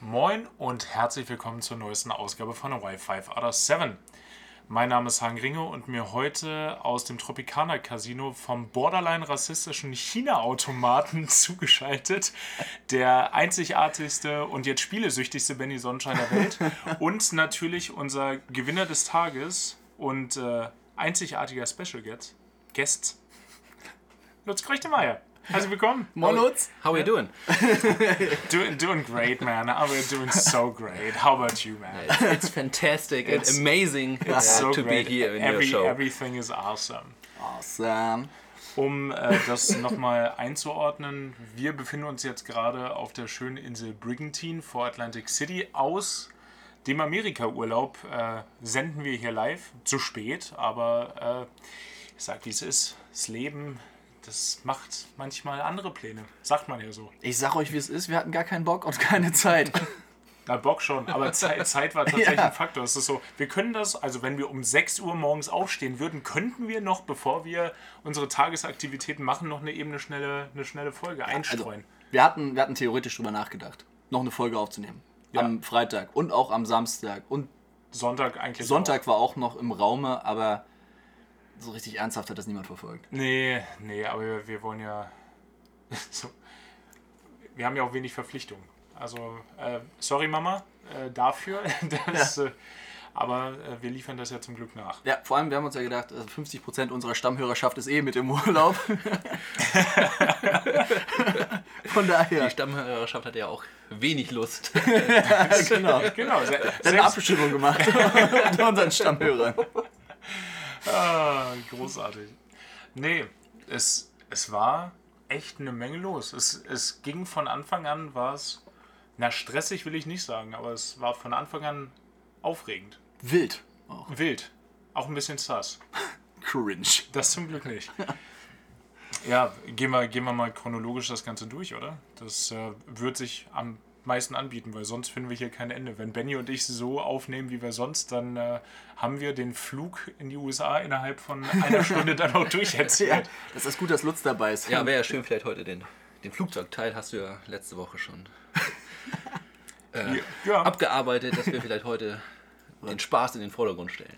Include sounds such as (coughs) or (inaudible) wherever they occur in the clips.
Moin und herzlich willkommen zur neuesten Ausgabe von Wi-Fi Other 7. Mein Name ist Hang Ringe und mir heute aus dem Tropicana Casino vom borderline rassistischen China-Automaten (laughs) zugeschaltet der einzigartigste und jetzt spielesüchtigste Benny Sonnenschein der Welt (laughs) und natürlich unser Gewinner des Tages und äh, einzigartiger Special Guest, Guest Lutz Kröchtemeyer. Herzlich willkommen. Moin Lutz. How are you doing? (laughs) doing, doing great, man. We're doing so great. How about you, man? It's, it's fantastic It's- and amazing uh, It's so to great. be here in Every, your show. Everything is awesome. Awesome. Um äh, das nochmal einzuordnen, wir befinden uns jetzt gerade auf der schönen Insel Brigantine vor Atlantic City. Aus dem Amerika-Urlaub äh, senden wir hier live. Zu spät, aber äh, ich sag, wie es ist. Das Leben, das macht manchmal andere Pläne. Sagt man ja so. Ich sag euch, wie es ist. Wir hatten gar keinen Bock und keine Zeit. (laughs) Na, Bock schon, aber Zeit, (laughs) Zeit war tatsächlich Ja. ein Faktor. Es ist so, wir können das, also wenn wir um 6 Uhr morgens aufstehen würden, könnten wir noch, bevor wir unsere Tagesaktivitäten machen, noch eine eben eine schnelle, eine schnelle Folge Also, einstreuen. wir hatten, wir hatten theoretisch drüber nachgedacht, noch eine Folge aufzunehmen. Ja. Am Freitag und auch am Samstag. Und Sonntag eigentlich. Sonntag war auch noch im Raume, aber so richtig ernsthaft hat das niemand verfolgt. Nee, nee, aber wir, wir wollen ja. (laughs) So, wir haben ja auch wenig Verpflichtungen. Also, äh, sorry Mama äh, dafür. (laughs) Das, äh, aber äh, wir liefern das ja zum Glück nach. Ja, vor allem, wir haben uns ja gedacht, also 50% unserer Stammhörerschaft ist eh mit im Urlaub. (laughs) Von Die daher. Stammhörerschaft hat ja auch wenig Lust. genau. Genau, se- Wir haben eine selbst, Abstimmung gemacht unter unseren Stammhörern. Ah, großartig. Nee, es, es war echt eine Menge los. Es, es ging von Anfang an, war es, na stressig will ich nicht sagen, aber es war von Anfang an aufregend. Wild. Auch. Wild. Auch ein bisschen sass. (laughs) Cringe. Das zum Glück nicht. Ja, gehen wir, gehen wir mal chronologisch das Ganze durch, oder? Das äh, wird sich am meisten anbieten, weil sonst finden wir hier kein Ende. Wenn Benny und ich so aufnehmen, wie wir sonst, dann äh, haben wir den Flug in die USA innerhalb von einer (laughs) Stunde dann auch Ja, durcherzählt. das ist gut, dass Lutz dabei ist. Ja, wäre ja schön, vielleicht heute den, den Flugzeugteil hast du ja letzte Woche schon (laughs) äh, Ja, abgearbeitet, dass wir vielleicht heute (laughs) den Spaß in den Vordergrund stellen.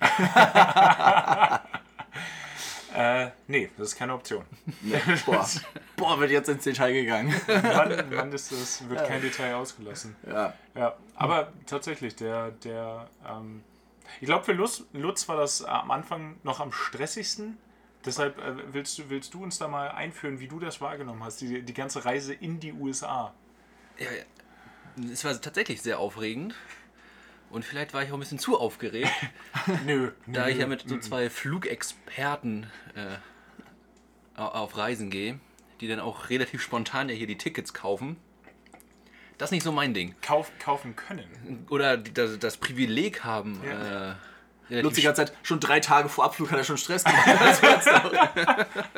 Äh, nee, das ist keine Option. (laughs) Nee. Boah. (laughs) Boah, wird jetzt ins Detail gegangen. Wann, wann ist das, wird kein Detail ausgelassen. Ja. Ja, aber tatsächlich, der, der, ähm, ich glaube für Lutz, Lutz war das am Anfang noch am stressigsten. Deshalb äh, willst, du, willst du uns da mal einführen, wie du das wahrgenommen hast, die, die ganze Reise in die USA. Ja, ja. Es war tatsächlich sehr aufregend. Und vielleicht war ich auch ein bisschen zu aufgeregt, (laughs) Nö. da nö. ich ja mit so zwei Flugexperten äh, au- auf Reisen gehe, die dann auch relativ spontan ja hier die Tickets kaufen. Das ist nicht so mein Ding. Kauf, kaufen können. Oder das, das Privileg haben, Ja. äh, Lutz die ganze Zeit, schon drei Tage vor Abflug hat er schon Stress gemacht, (laughs) dass wir uns, auch,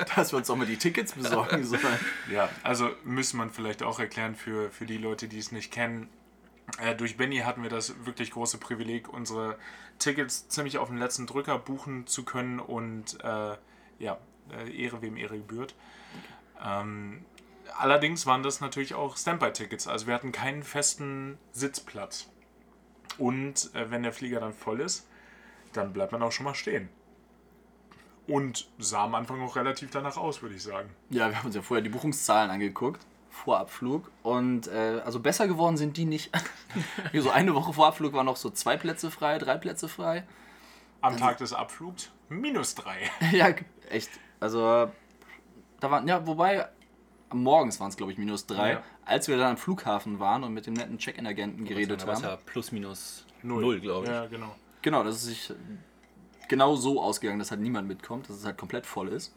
(laughs) dass wir uns auch mal die Tickets besorgen sollen. Ja, also müsste man vielleicht auch erklären für, für die Leute, die es nicht kennen. Äh, durch Benny hatten wir das wirklich große Privileg, unsere Tickets ziemlich auf den letzten Drücker buchen zu können und äh, ja, äh, Ehre wem Ehre gebührt. Ähm, allerdings waren das natürlich auch Standby-Tickets, also wir hatten keinen festen Sitzplatz. Und äh, wenn der Flieger dann voll ist, dann bleibt man auch schon mal stehen. Und sah am Anfang auch relativ danach aus, würde ich sagen. Ja, wir haben uns ja vorher die Buchungszahlen angeguckt, vor Abflug. Und äh, also besser geworden sind die nicht. (laughs) so eine Woche vor Abflug waren noch so zwei Plätze frei, drei Plätze frei. Am Tag des Abflugs minus drei. (laughs) ja, echt. Also, da waren, ja, wobei, morgens waren es, glaube ich, minus drei. Ja. Als wir dann am Flughafen waren und mit dem netten Check-in-Agenten geredet haben. ja plus minus null, glaube ich. Ja, genau. Genau, dass es sich genau so ausgegangen, dass halt niemand mitkommt, dass es halt komplett voll ist.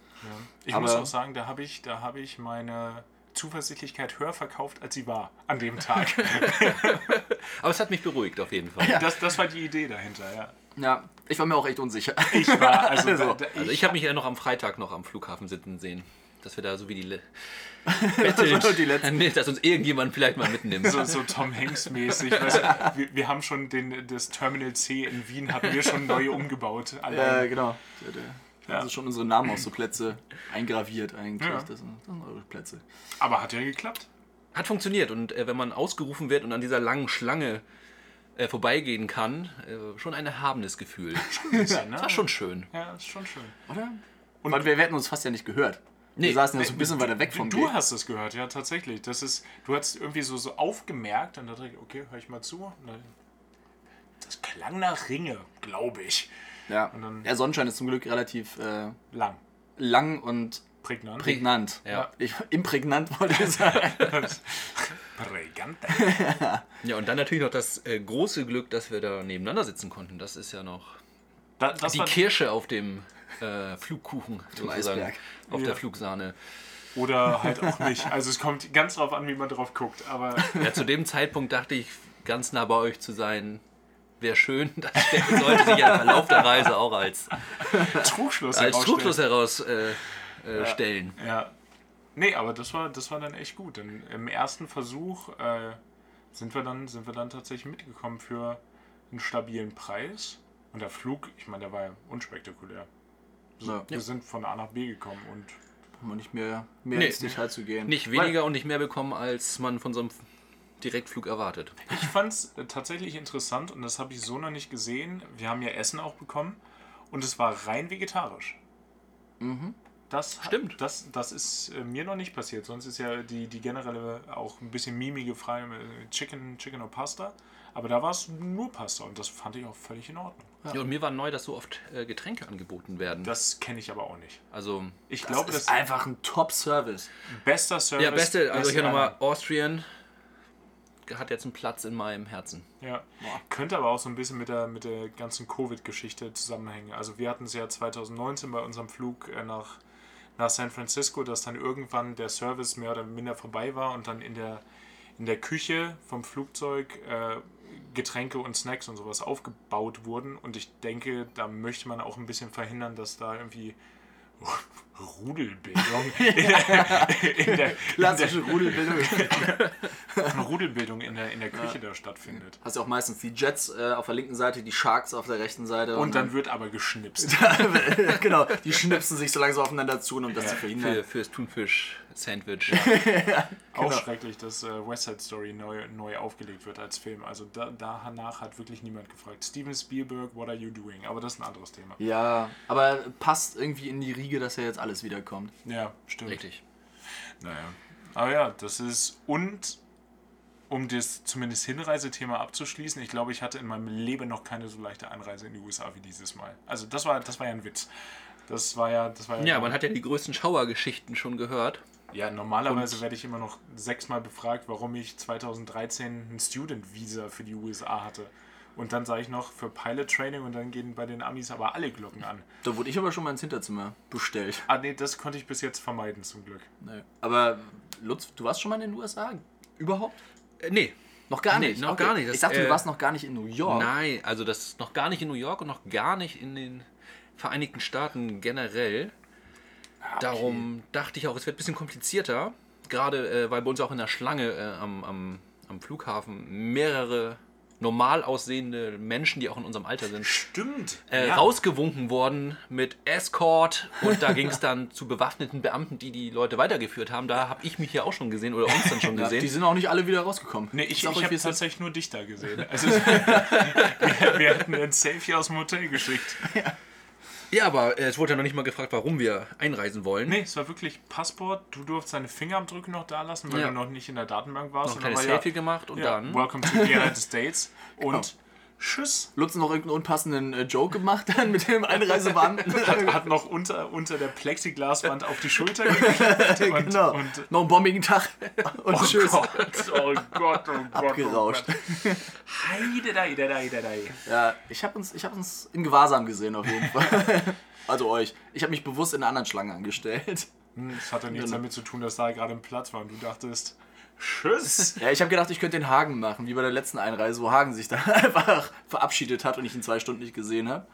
Ich Aber- muss auch sagen, da habe ich, da habe ich meine Zuversichtlichkeit höher verkauft, als sie war an dem Tag. (laughs) Aber es hat mich beruhigt auf jeden Fall. Das, das war die Idee dahinter, ja. Ja, ich war mir auch echt unsicher. Ich war, also, Also, (laughs) da, da, Also ich habe mich ja noch am Freitag noch am Flughafen sitzen sehen. Dass wir da so wie die Le (laughs) die letzte. Nee, dass uns irgendjemand vielleicht mal mitnimmt. so, so Tom Hanks mäßig. Weißt du, wir, wir haben schon den, das Terminal C in Wien hatten wir schon neu umgebaut. Ja, Allein. genau. Ja. Also schon unsere Namen auf so Plätze eingraviert eigentlich. Ja. Das, sind, das sind eure Plätze. Aber hat ja geklappt. Hat funktioniert und äh, wenn man ausgerufen wird und an dieser langen Schlange äh, vorbeigehen kann, äh, schon ein erhabenes Gefühl. (laughs) bisschen, ne? War schon schön. Ja, ist schon schön. Oder? Und Weil wir, wir hätten uns fast ja nicht gehört. Nee. wir saßen ja so ein bisschen weiter weg Du, vom du Gate. hast es gehört, ja, tatsächlich. Das ist, du hast irgendwie so, so aufgemerkt und da dachte ich, okay, hör ich mal zu. Und das klang nach Ringe, glaube ich. Ja. Und dann- Der Sonnenschein ist zum Glück relativ äh, Lang, lang und prägnant. prägnant. Ja. Ich, imprägnant wollte ich sagen. (laughs) Prägnant. Ja, und dann natürlich noch das äh, große Glück, dass wir da nebeneinander sitzen konnten. Das ist ja noch Da, das die Kirsche auf dem äh, Flugkuchen, sozusagen. Eisberg. Auf Ja. der Flugsahne. oder halt auch nicht. Also es kommt ganz drauf an, wie man drauf guckt. Aber Ja, zu dem Zeitpunkt dachte ich, ganz nah bei euch zu sein, wäre schön. (laughs) Das sollte sich ja im Verlauf der Reise auch als, (laughs) Trugschluss als herausstellen. Trugschluss heraus äh, äh, stellen. Ja. Nee, aber das war, das war dann echt gut. Denn im ersten Versuch äh, sind, wir dann, sind wir dann tatsächlich mitgekommen für einen stabilen Preis. Und der Flug, ich meine, der war ja unspektakulär. So, Ja. Wir sind von A nach B gekommen und mal nicht mehr, mehr Nee. ins Detail zu gehen. Nicht weniger und nicht mehr bekommen, als man von so einem Direktflug erwartet. ich fand es tatsächlich interessant und das habe ich so noch nicht gesehen. Wir haben ja Essen auch bekommen und es war rein vegetarisch. Das, hat- Stimmt. Das, das ist äh, mir noch nicht passiert. Sonst ist ja die, die generelle auch ein bisschen mimige Frage äh, Chicken, Chicken or Pasta. Aber da war es nur Pasta und das fand ich auch völlig in Ordnung. Ja. und mir war neu, dass so oft äh, Getränke angeboten werden. Das kenne ich aber auch nicht. also, Ich Das glaube, das ist ist einfach ein Top-Service. bester Service. ja, beste, also hier nochmal. Austrian hat jetzt einen Platz in meinem Herzen. Ja. Könnte aber auch so ein bisschen mit der, mit der ganzen Covid-Geschichte zusammenhängen. Also wir hatten es ja 2019 bei unserem Flug äh, nach, nach San Francisco, dass dann irgendwann der Service mehr oder minder vorbei war und dann in der, in der Küche vom Flugzeug äh, Getränke und Snacks und sowas aufgebaut wurden. Und ich denke, da möchte man auch ein bisschen verhindern, dass da irgendwie Rudelbildung (laughs) in der, in der, Klassische Rudelbildung. Rudelbildung in der, in der Küche da stattfindet. Hast ja auch meistens die Jets äh, auf der linken Seite, die Sharks auf der rechten Seite. Und dann wird aber geschnipst. (laughs) genau, die schnipsen sich so langsam aufeinander zu, um das zu verhindern. Für, fürs Thunfisch-Sandwich. (laughs) Auch Genau. schrecklich, dass äh, West Side Story neu, neu aufgelegt wird als Film. Also da, danach hat wirklich niemand gefragt. Steven Spielberg, what are you doing? Aber das ist ein anderes Thema. Ja, aber passt irgendwie in die Riege, dass ja jetzt alles wiederkommt. Ja, stimmt. Richtig. Naja. Aber ja, das ist. Und um das zumindest Hinreisethema abzuschließen, ich glaube, ich hatte in meinem Leben noch keine so leichte Einreise in die USA wie dieses Mal. Also das war, das war ja ein Witz. Das war ja, das war Ja, man hat ja die größten Schauergeschichten schon gehört. Ja, normalerweise werde ich immer noch sechsmal befragt, warum ich 2013 ein Student-Visa für die USA hatte. Und dann sage ich noch für Pilot Training und dann gehen bei den Amis aber alle Glocken an. Da wurde ich aber schon mal ins Hinterzimmer bestellt. Ah, nee, das konnte ich bis jetzt vermeiden, zum Glück. Nee. Aber Lutz, du warst schon mal in den USA? Überhaupt? Äh, nee. Noch gar Nee, nicht? noch gar nicht. ich Das, dachte, du äh, warst noch gar nicht in New York. Nein, also das ist noch gar nicht in New York und noch gar nicht in den Vereinigten Staaten generell. Darum dachte ich auch, es wird ein bisschen komplizierter. Gerade äh, weil bei uns auch in der Schlange äh, am, am, am Flughafen mehrere normal aussehende Menschen, die auch in unserem Alter sind, Stimmt. äh, rausgewunken worden mit Escort und da ging es (laughs) dann zu bewaffneten Beamten, die die Leute weitergeführt haben. Da habe ich mich ja auch schon gesehen oder uns dann schon Ja, gesehen. die sind auch nicht alle wieder rausgekommen. Nee, ich, ich habe tatsächlich nur dich da gesehen. (laughs) Also, (laughs) wir, wir hatten ein Selfie aus dem Hotel geschickt. Ja, aber äh, es wurde ja noch nicht mal gefragt, warum wir einreisen wollen. Nee, es war wirklich Passport. Du durfst deine Fingerabdrücke noch da lassen, weil Ja. du noch nicht in der Datenbank warst. Noch Und ein dann kleines Selfie gemacht und ja, dann. Welcome to the United States. (laughs) Und Tschüss. Lutz noch irgendeinen unpassenden äh, Joke gemacht dann mit dem Einreisebeamten. (laughs) Hat, hat noch unter, unter der Plexiglaswand auf die Schulter (laughs) geklappt. Und, genau. und noch einen bombigen Tag. Und oh tschüss. Gott, oh Gott, oh Gott. Abgerauscht. Oh Gott. Heide, dei, dei, dei, dei. Ja, ich habe uns, ich hab uns in Gewahrsam gesehen auf jeden Fall. (laughs) also euch. Ich habe mich bewusst in einer anderen Schlange angestellt. Hm, Das hatte nichts Genau. damit zu tun, dass da gerade ein Platz war und du dachtest, Tschüss. (laughs) Ja, ich habe gedacht, ich könnte den Hagen machen, wie bei der letzten Einreise, wo Hagen sich dann (laughs) einfach verabschiedet hat und ich ihn zwei Stunden nicht gesehen habe.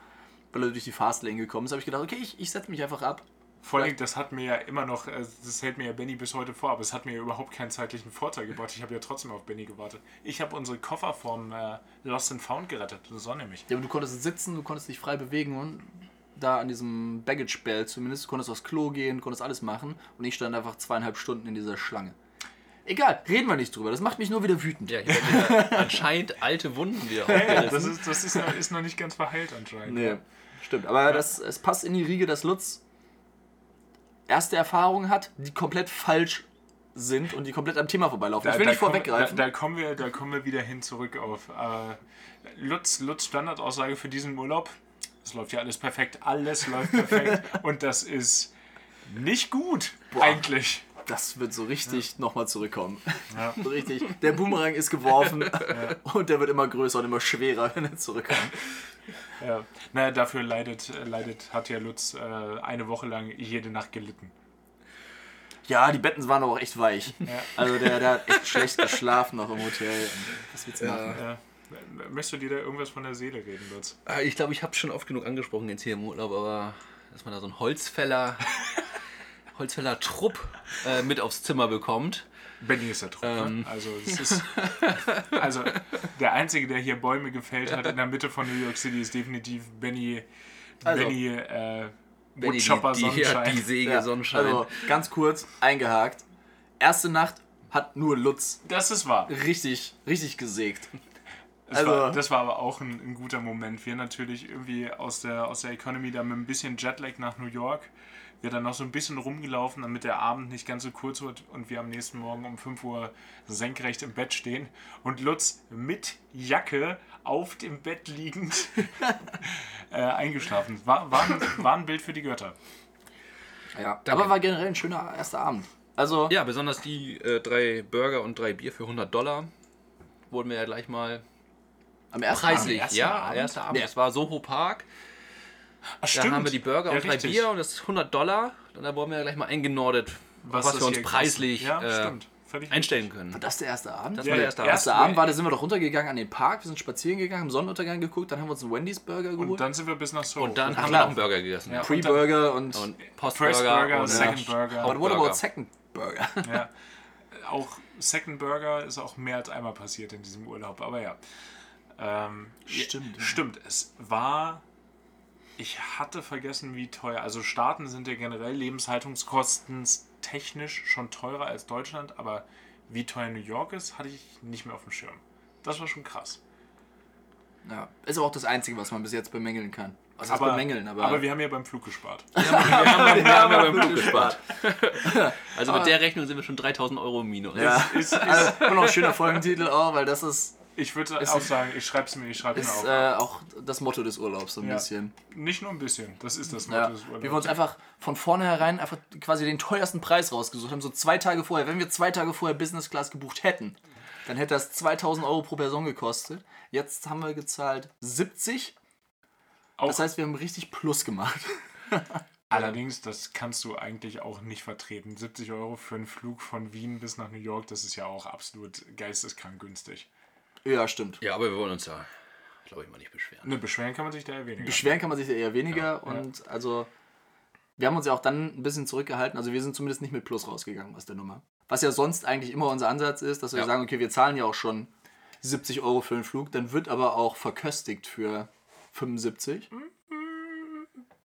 Weil er durch die Fastlane gekommen ist, habe ich gedacht, okay, ich, ich setze mich einfach ab. Vor allem, das hat mir ja immer noch, äh, das hält mir ja Benny bis heute vor, aber es hat mir überhaupt keinen zeitlichen Vorteil gebracht. Ich habe ja trotzdem auf Benny gewartet. Ich habe unsere Koffer vom äh, Lost and Found gerettet. Das war nämlich. Ja, aber du konntest sitzen, du konntest dich frei bewegen und da an diesem Baggage-Belt zumindest, du konntest aufs Klo gehen, konntest alles machen und ich stand einfach zweieinhalb Stunden in dieser Schlange. Egal, reden wir nicht drüber. Das macht mich nur wieder wütend. Ja, hier wieder (laughs) anscheinend alte Wunden wieder Ja, das ist, das ist, noch, ist noch nicht ganz verheilt anscheinend. Nee, stimmt. Aber das, es passt in die Riege, dass Lutz erste Erfahrungen hat, die komplett falsch sind und die komplett am Thema vorbeilaufen. ich will nicht vorweggreifen. Da, da, kommen wir, da kommen wir wieder hin zurück auf äh, Lutz, Lutz Standardaussage für diesen Urlaub. Es läuft ja alles perfekt, alles läuft perfekt (laughs) und das ist nicht gut eigentlich. Das wird so richtig nochmal zurückkommen. Ja. So richtig. Der Boomerang ist geworfen (laughs) und der wird immer größer und immer schwerer, wenn er zurückkommt. Ja. Naja, dafür leidet, äh, leidet, hat ja Lutz äh, eine Woche lang jede Nacht gelitten. Ja, die Betten waren aber auch echt weich. Ja. Also der, der hat echt schlecht geschlafen noch im Hotel. Was willst du machen? Ja. Möchtest du dir da irgendwas von der Seele reden, Lutz? Ah, Ich glaube, ich habe schon oft genug angesprochen jetzt hier im Urlaub, aber dass man da so einen Holzfäller, (laughs) Holzfäller Trupp äh, mit aufs Zimmer bekommt. Benny ist der Trupp. ne? Ähm. Also, es ist, also der Einzige, der hier Bäume gefällt hat in der Mitte von New York City, ist definitiv Benny, Also. Benny äh, Benny, Woodchopper die, die, Sonnenschein. die Säge Ja, Sonnenschein. Also ganz kurz eingehakt. Erste Nacht hat nur Lutz das ist wahr. richtig, richtig gesägt. Das, Also- war, das war aber auch ein, ein guter Moment. Wir natürlich irgendwie aus der, aus der Economy da mit ein bisschen Jetlag nach New York. Wir dann noch so ein bisschen rumgelaufen, damit der Abend nicht ganz so kurz wird und wir am nächsten Morgen um 5 Uhr senkrecht im Bett stehen und Lutz mit Jacke auf dem Bett liegend (laughs) äh, eingeschlafen. War, war, ein, war ein Bild für die Götter. Ja. Danke. Aber war generell ein schöner erster Abend. Also, Ja, besonders die äh, drei Burger und drei Bier für 100 Dollar wurden wir ja gleich mal am ersten preislich. ersten ja, Abend? erster Abend. Ja. Das war Soho Park. Ach, Da haben wir die Burger Ja, und drei richtig. Bier und das ist 100 Dollar. Und da wurden wir ja gleich mal eingenordet, was, das wir uns preislich. Ja, äh, stimmt. Völlig einstellen können. War das der erste Abend? Das Ja, war der erste erst- Abend. erste Abend war, da sind wir doch runtergegangen an den Park, wir sind spazieren gegangen, haben Sonnenuntergang geguckt, dann haben wir uns einen Wendy's Burger geholt. Und dann sind wir bis nach Seoul. Und dann Ach, haben wir noch einen Burger gegessen. Ja. Pre-Burger und, Und First Postburger Burger, und Second Burger. Aber what about Second Burger? Ja. Auch Second Burger ist auch mehr als einmal passiert in diesem Urlaub, aber ja. Ähm, Stimmt. Stimmt, es war. Ich hatte vergessen, wie teuer. Also Staaten sind ja generell Lebenshaltungskosten technisch schon teurer als Deutschland, aber wie teuer New York ist, hatte ich nicht mehr auf dem Schirm. Das war schon krass. Ja, ist aber auch das Einzige, was man bis jetzt bemängeln kann. Was Aber, bemängeln, aber, aber wir haben ja beim Flug gespart. (laughs) wir haben ja beim Flug gespart. Also mit der Rechnung sind wir schon 3000 Euro im Minus. ja. Ist, ist, Also, und auch schöner Folgentitel auch, weil das ist, ich würde Es auch ist- sagen, ich schreibe es mir, ich schreibe es mir ist auf. äh, auch das Motto des Urlaubs so ein Ja. bisschen. Nicht nur ein bisschen, das ist das Motto Ja. des Urlaubs. Wir uns einfach von vornherein einfach quasi den teuersten Preis rausgesucht haben, so zwei Tage vorher. Wenn wir zwei Tage vorher Business Class gebucht hätten, dann hätte das 2000 Euro pro Person gekostet. Jetzt haben wir gezahlt 70. Auch Das heißt, wir haben richtig Plus gemacht. (laughs) Allerdings, das kannst du eigentlich auch nicht vertreten. 70 Euro für einen Flug von Wien bis nach New York, das ist ja auch absolut geisteskrank günstig. Ja, stimmt. Ja, aber wir wollen uns da, glaube ich, mal nicht beschweren. Ne, beschweren kann man sich da ja weniger. Beschweren kann man sich da eher weniger und also wir haben uns ja auch dann ein bisschen zurückgehalten. Also wir sind zumindest nicht mit Plus rausgegangen aus der Nummer. Was ja sonst eigentlich immer unser Ansatz ist, dass wir Ja. sagen, okay, wir zahlen ja auch schon 70 Euro für den Flug, dann wird aber auch verköstigt für 75.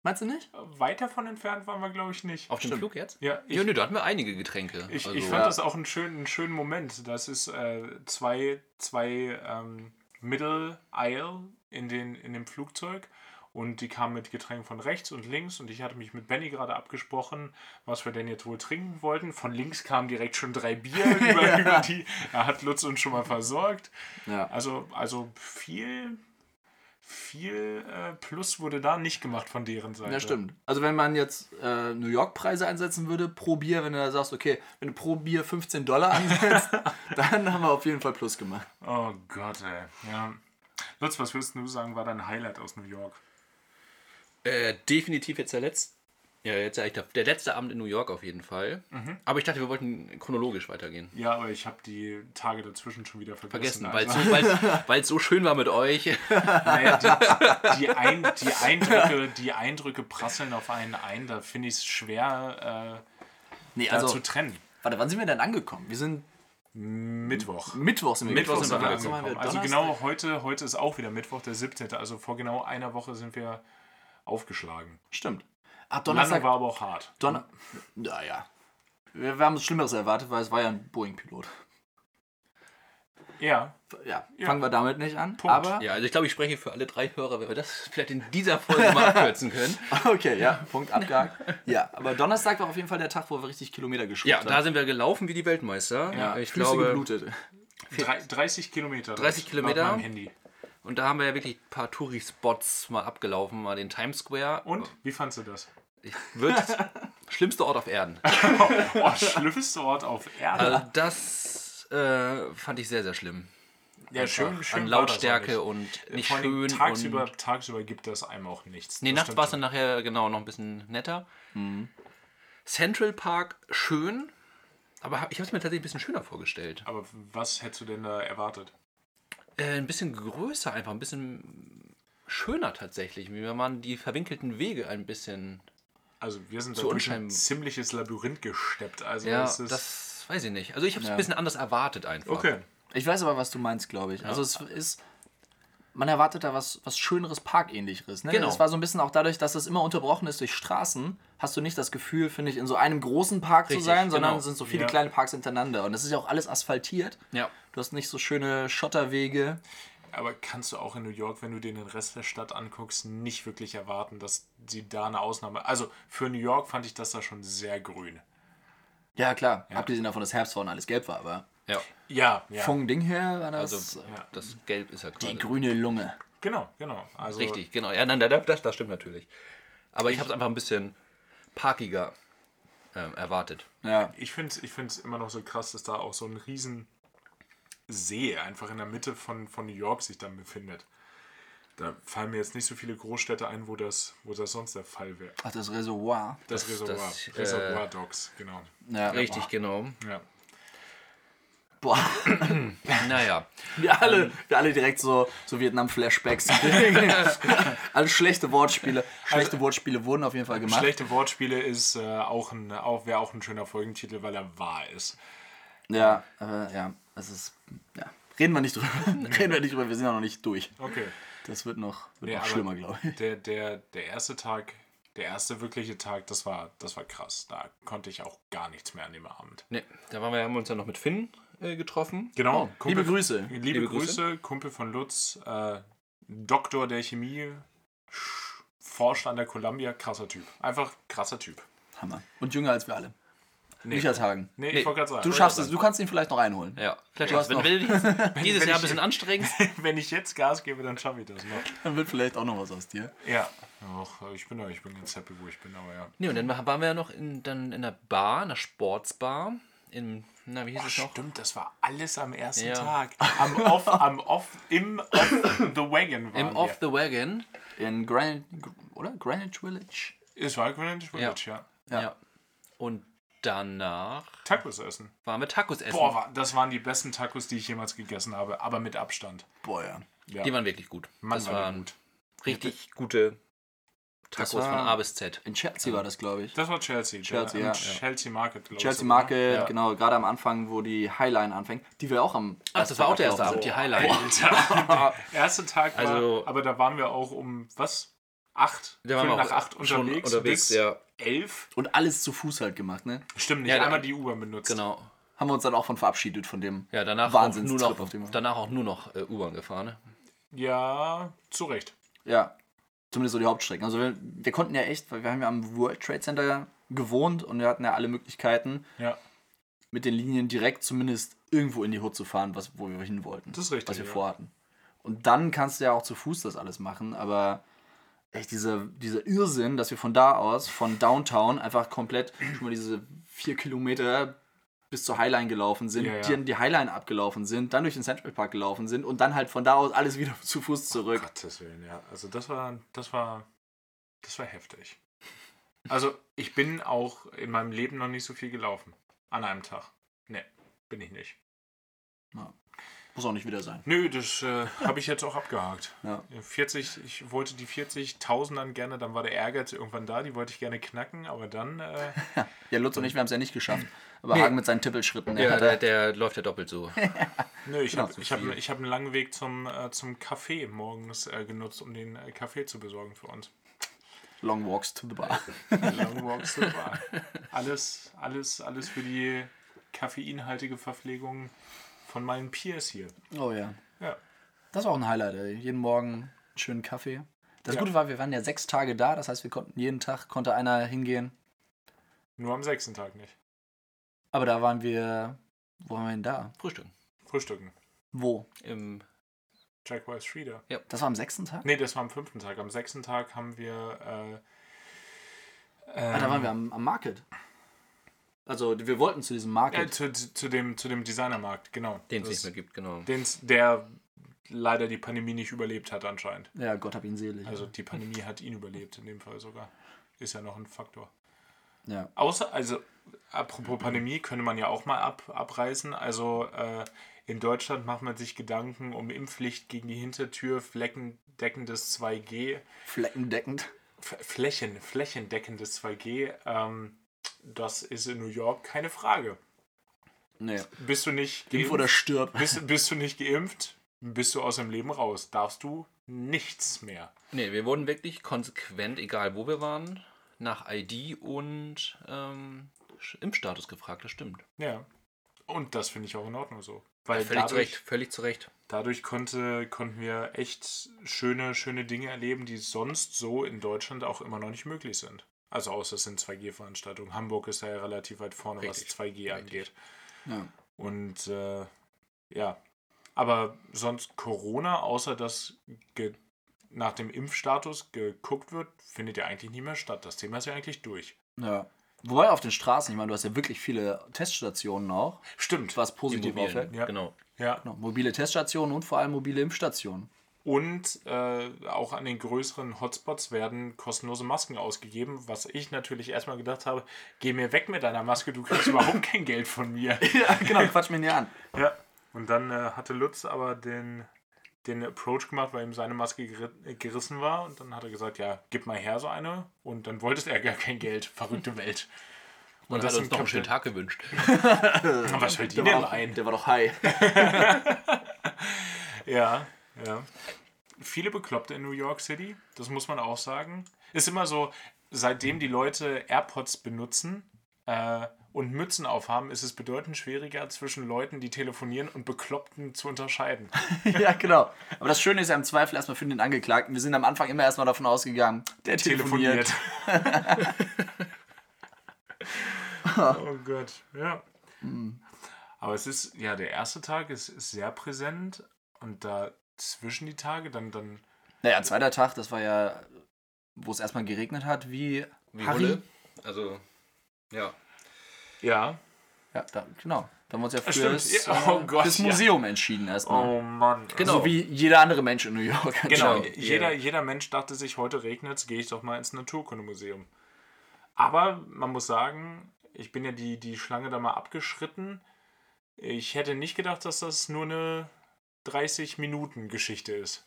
Meinst du nicht? Weit davon entfernt waren wir, glaube ich, nicht. Auf dem. Flug jetzt? Ja, ich, Ja, nö, da hatten wir einige Getränke. ich, also, ich fand das auch einen schönen, einen schönen Moment. Das ist äh, zwei, zwei ähm, Middle Aisle in, den, in dem Flugzeug. Und die kamen mit Getränken von rechts und links. Und ich hatte mich mit Benny gerade abgesprochen, was wir denn jetzt wohl trinken wollten. Von links kamen direkt schon drei Bier (laughs) über, über die. Er hat Lutz uns schon mal versorgt. Ja. Also, also viel, viel äh, Plus wurde da nicht gemacht von deren Seite. Ja, stimmt. Also wenn man jetzt äh, New York Preise einsetzen würde pro Bier, wenn du da sagst, okay, wenn du pro Bier 15 Dollar ansetzt, (laughs) dann haben wir auf jeden Fall Plus gemacht. Oh Gott, ey. Ja. Lutz, was würdest du sagen, war dein Highlight aus New York? Äh, definitiv jetzt der letzte. Ja, jetzt ja, ich glaube, der letzte Abend in New York auf jeden Fall. Mhm. Aber ich dachte, wir wollten chronologisch weitergehen. Ja, aber ich habe die Tage dazwischen schon wieder vergessen. Vergessen, weil es also, so, weil's- so schön war mit euch. (laughs) naja, die, (laughs) die, ein, die, Eindrücke, die Eindrücke prasseln auf einen ein. Da finde ich es schwer Nee, äh, da also, zu trennen. warte, wann sind wir denn angekommen? Wir sind Mittwoch. Mittwoch sind wir Mittwoch sind wir Also angekommen. wir Also genau heute, heute ist auch wieder Mittwoch, der 17. Also vor genau einer Woche sind wir aufgeschlagen. Stimmt. Lange Donnerstag. war aber auch hart. Donner. Naja. Wir, wir haben es Schlimmeres erwartet, weil es war ja ein Boeing-Pilot. Ja, Ja, Ja. fangen wir damit nicht an. Punkt. Aber, Ja, also ich glaube, ich spreche für alle drei Hörer, wenn wir das vielleicht in dieser Folge mal abkürzen können. (laughs) okay, ja, Punkt abgehakt. Ja, aber Donnerstag war auf jeden Fall der Tag, wo wir richtig Kilometer geschrubbt Ja, haben. da sind wir gelaufen wie die Weltmeister. ja, ich Füße glaube, geblutet. drei- 30 Kilometer. 30 laut Kilometer? meinem Handy. und da haben wir ja wirklich ein paar Touri-Spots mal abgelaufen, mal den Times Square. Und? Wie fandst du das? Wird (laughs) schlimmster Ort auf Erden. (laughs) Oh, schlimmster Ort auf Erde. Also das äh, fand ich sehr, sehr schlimm. ja, schön, Einfach schön An war das Lautstärke und nicht schön. Tagsüber, und tagsüber gibt das einem auch nichts. nee, nachts war es dann nachher genau noch ein bisschen netter. Central Park schön, aber ich habe es mir tatsächlich ein bisschen schöner vorgestellt. Aber was hättest du denn da erwartet? Äh, ein bisschen größer einfach, ein bisschen schöner tatsächlich, wie wenn man die verwinkelten Wege ein bisschen. Also wir sind durch ein ziemliches Labyrinth gesteppt. Also Ja, das weiß ich nicht. Also ich habe es Ja. ein bisschen anders erwartet einfach. okay. Ich weiß aber, was du meinst, glaube ich. Also es ist, man erwartet da was, was Schöneres, Parkähnlicheres. Ne? Genau. Es war so ein bisschen auch dadurch, dass es immer unterbrochen ist durch Straßen, hast du nicht das Gefühl, finde ich, in so einem großen Park Richtig, zu sein, sondern genau. es sind so viele Ja. kleine Parks hintereinander. Und es ist ja auch alles asphaltiert. Ja. Du hast nicht so schöne Schotterwege. Aber kannst du auch in New York, wenn du dir den Rest der Stadt anguckst, nicht wirklich erwarten, dass sie da eine Ausnahme. Also für New York fand ich das da schon sehr grün. Ja, klar. Abgesehen davon, dass Herbst und alles gelb war, aber Ja. Ja, ja. vom Ding her war das Also ja. das Gelb ist ja die gerade. grüne Lunge. Genau, genau. Also Richtig, genau. Ja, nein, das, das, stimmt natürlich. Aber ich habe es einfach ein bisschen parkiger ähm, erwartet. Ja. Ich finde es ich find's immer noch so krass, dass da auch so ein riesen See einfach in der Mitte von, von New York sich dann befindet. Da fallen mir jetzt nicht so viele Großstädte ein, wo das, wo das sonst der Fall wäre. Ach, das Reservoir. Das, Das- Reservoir. das, äh, Reservoir Dogs, genau. Ja, Richtig, genau. Ja. Boah. (clears throat) Naja. Wir alle, wir alle direkt so, so Vietnam-Flashbacks. (laughs) Alle schlechte Wortspiele. Schlechte Wortspiele wurden auf jeden Fall gemacht. Schlechte Wortspiele ist äh, auch ein, auch, wäre auch ein schöner Folgentitel, weil er wahr ist. Ja, aber ja, es ist. Ja. Reden wir nicht drüber. (laughs) Reden wir nicht drüber, wir sind ja noch nicht durch. Okay. Das wird noch, wird Nee, noch schlimmer, glaube ich. Der, der, der erste Tag, der erste wirkliche Tag, das war, das war krass. Da konnte ich auch gar nichts mehr an dem Abend. Nee, da waren wir, haben wir uns ja noch mit Finn äh, getroffen. Genau. Liebe Grüße. Liebe, Liebe Grüße, Grüße. Kumpel von Lutz, äh, Doktor der Chemie, sch- forscht an der Columbia, krasser Typ. Einfach krasser Typ. Hammer. Und jünger als wir alle. Nicht als Hagen. Nee, Nee, ich wollte gerade sagen. Du schaffst es, du kannst ihn vielleicht noch einholen. Ja, vielleicht Du hast wenn, noch- (laughs) wenn dieses wenn Jahr ich- ein bisschen anstrengst. (laughs) Wenn ich jetzt Gas gebe, dann schaffe ich das noch. Dann wird vielleicht auch noch was aus dir. Ja. Och, ich bin, ich bin ganz happy, wo ich bin, aber ja. Nee, und dann waren wir ja noch in, dann in der Bar, in der Sportsbar. Im, na, wie hieß es noch? Stimmt, das war alles am ersten Ja. Tag. Am Off, am Off, im Off the Wagon waren Im wir. Off the Wagon. In Granite, oder? Greenwich Village? Es war Greenwich Village, ja. Ja. Ja. Und danach Tacos essen. waren wir Tacos essen. Boah, war, das waren die besten Tacos, die ich jemals gegessen habe, aber mit Abstand. Boah, ja. Ja. Die waren wirklich gut. Mann, das war waren gut. richtig gute Tacos war- von A bis Z. In Chelsea war das, glaube ich. Das war Chelsea. Chelsea, ja. am Chelsea Market, glaube ich. Chelsea. Market, Ja. genau, gerade am Anfang, wo die Highline anfängt, die wir auch am. Ach, das war auch der erste Abend, die Highlight. (laughs) Alter. Der erste Tag war, Also- aber da waren wir auch um, was? Acht? Da waren wir nach acht schon unterwegs, unterwegs, bis ja. Elf? Und alles zu Fuß halt gemacht, ne? Stimmt nicht, Ja, einmal die U-Bahn benutzt. Genau. Haben wir uns dann auch von verabschiedet von dem. Ja, danach auch, Wahnsinnstrip, nur noch, auf dem wir- danach auch nur noch äh, U-Bahn gefahren. Ne? Ja, zu Recht. Ja, zumindest so die Hauptstrecken. Also wir, wir konnten ja echt, weil wir haben ja am World Trade Center gewohnt und wir hatten ja alle Möglichkeiten, Ja, mit den Linien direkt zumindest irgendwo in die Hut zu fahren, was, wo wir hin wollten. Das ist richtig, Was wir ja. vorhatten. Und dann kannst du ja auch zu Fuß das alles machen, aber echt dieser, dieser Irrsinn, dass wir von da aus, von Downtown, einfach komplett schon mal diese vier Kilometer bis zur Highline gelaufen sind, Ja, ja. die die Highline abgelaufen sind, dann durch den Central Park gelaufen sind und dann halt von da aus alles wieder (laughs) zu Fuß zurück. Gottes Willen, ja. Also das war, das war, das war heftig. Also ich bin auch in meinem Leben noch nicht so viel gelaufen. An einem Tag. Nee, bin ich nicht. Muss auch nicht wieder sein. Nö, das äh, (laughs) habe ich jetzt auch abgehakt. Ja. 40, ich wollte die 40.000 dann gerne, dann war der Ehrgeiz irgendwann da, die wollte ich gerne knacken, aber dann, äh, (laughs) Ja, Lutz und ich, wir haben es ja nicht geschafft. (laughs) Aber Nee. Hagen mit seinen Tippelschritten. der Ja, der, der läuft ja doppelt so. nö, ich Genau, habe ich hab, ich hab einen langen Weg zum, äh, zum Café morgens äh, genutzt, um den äh, Kaffee zu besorgen für uns. Long walks to the bar. Long walks to the bar. Alles, alles, alles für die koffeinhaltige Verpflegung von meinen Peers hier. Oh ja. Ja. Das war auch ein Highlight, ey. Jeden Morgen einen schönen Kaffee. Das Ja. Gute war, wir waren ja sechs Tage da, das heißt, wir konnten jeden Tag, konnte einer hingehen. Nur am sechsten Tag nicht. Aber da waren wir, wo waren wir denn da? Frühstück. Frühstücken. Wo? Im, Jack White Streeter. Das war am sechsten Tag? Nee, das war am fünften Tag. Am sechsten Tag haben wir. Äh, Ah, da waren wir am, am Market. Also, wir wollten zu diesem äh, Market. zu, zu, dem, zu dem Designermarkt, genau. den es nicht mehr gibt, genau. den's, der leider die Pandemie nicht überlebt hat anscheinend. Ja, Gott hab ihn selig. Also die Pandemie hat ihn überlebt in dem Fall sogar. Ist ja noch ein Faktor. ja. Außer, also apropos Pandemie, könnte man ja auch mal ab, abreißen. Also äh, in Deutschland macht man sich Gedanken um Impfpflicht gegen die Hintertür, fleckendeckendes 2G, Fleckendeckend. F Flächen, flächendeckendes 2G. Ähm, das ist in New York keine Frage. Nee. Bist du nicht Impf oder geimpft, stirb. bist, bist du nicht geimpft, bist du aus dem Leben raus. Darfst du nichts mehr. Nee, wir wurden wirklich konsequent, egal wo wir waren, nach ID und ähm, Impfstatus gefragt, das stimmt. Ja. Und das finde ich auch in Ordnung so. Weil Völlig zu dadurch, Recht, völlig zu Recht. dadurch konnte, konnten wir echt schöne, schöne Dinge erleben, die sonst so in Deutschland auch immer noch nicht möglich sind. Also außer es sind 2G-Veranstaltungen. Hamburg ist da ja relativ weit vorne, Richtig, was 2G angeht. Ja. Und äh, ja, aber sonst Corona, außer dass nach dem Impfstatus geguckt wird, findet ja eigentlich nie mehr statt. Das Thema ist ja eigentlich durch. ja. Wobei auf den Straßen, ich meine, du hast ja wirklich viele Teststationen auch, Stimmt. was positiv auffällt. Ja. Genau. Ja. Genau, mobile Teststationen und vor allem mobile Impfstationen. Und äh, auch an den größeren Hotspots werden kostenlose Masken ausgegeben, was ich natürlich erstmal gedacht habe, geh mir weg mit deiner Maske, du kriegst überhaupt kein Geld von mir. (laughs) ja, genau, quatsch mir nicht an. Ja. Und dann äh, hatte Lutz aber den, den Approach gemacht, weil ihm seine Maske geri- gerissen war. Und dann hat er gesagt, ja, gib mal her so eine. Und dann wollte er gar kein Geld. Verrückte Welt. Und, Und das hat uns noch einen schönen Tag gewünscht. (laughs) Was (laughs) fällt Der denn war, doch, ein? der war doch high. Ja, ja. Viele Bekloppte in New York City, das muss man auch sagen. Ist immer so, seitdem die Leute AirPods benutzen äh, und Mützen aufhaben, ist es bedeutend schwieriger zwischen Leuten, die telefonieren und Bekloppten zu unterscheiden. (laughs) ja, genau. Aber das Schöne ist ja im Zweifel erstmal für den Angeklagten. Wir sind am Anfang immer erstmal davon ausgegangen, der telefoniert. (laughs) oh Gott, ja. Aber es ist, ja, der erste Tag ist, ist sehr präsent und da zwischen die Tage dann, dann Naja, zweiter Tag, das war ja, wo es erstmal geregnet hat, wie, Wie Harry. Hulle. Also, ja. ja. Ja, da, genau. Da haben wir uns ja für Stimmt. das, Ja, oh äh, Gott, fürs ja. Museum entschieden erstmal. Oh Mann. Genau. So wie jeder andere Mensch in New York. (laughs) Genau, jeder, jeder Mensch dachte sich, heute regnet es, gehe ich doch mal ins Naturkundemuseum. Aber man muss sagen, ich bin ja die, die Schlange da mal abgeschritten. Ich hätte nicht gedacht, dass das nur eine 30-Minuten-Geschichte ist.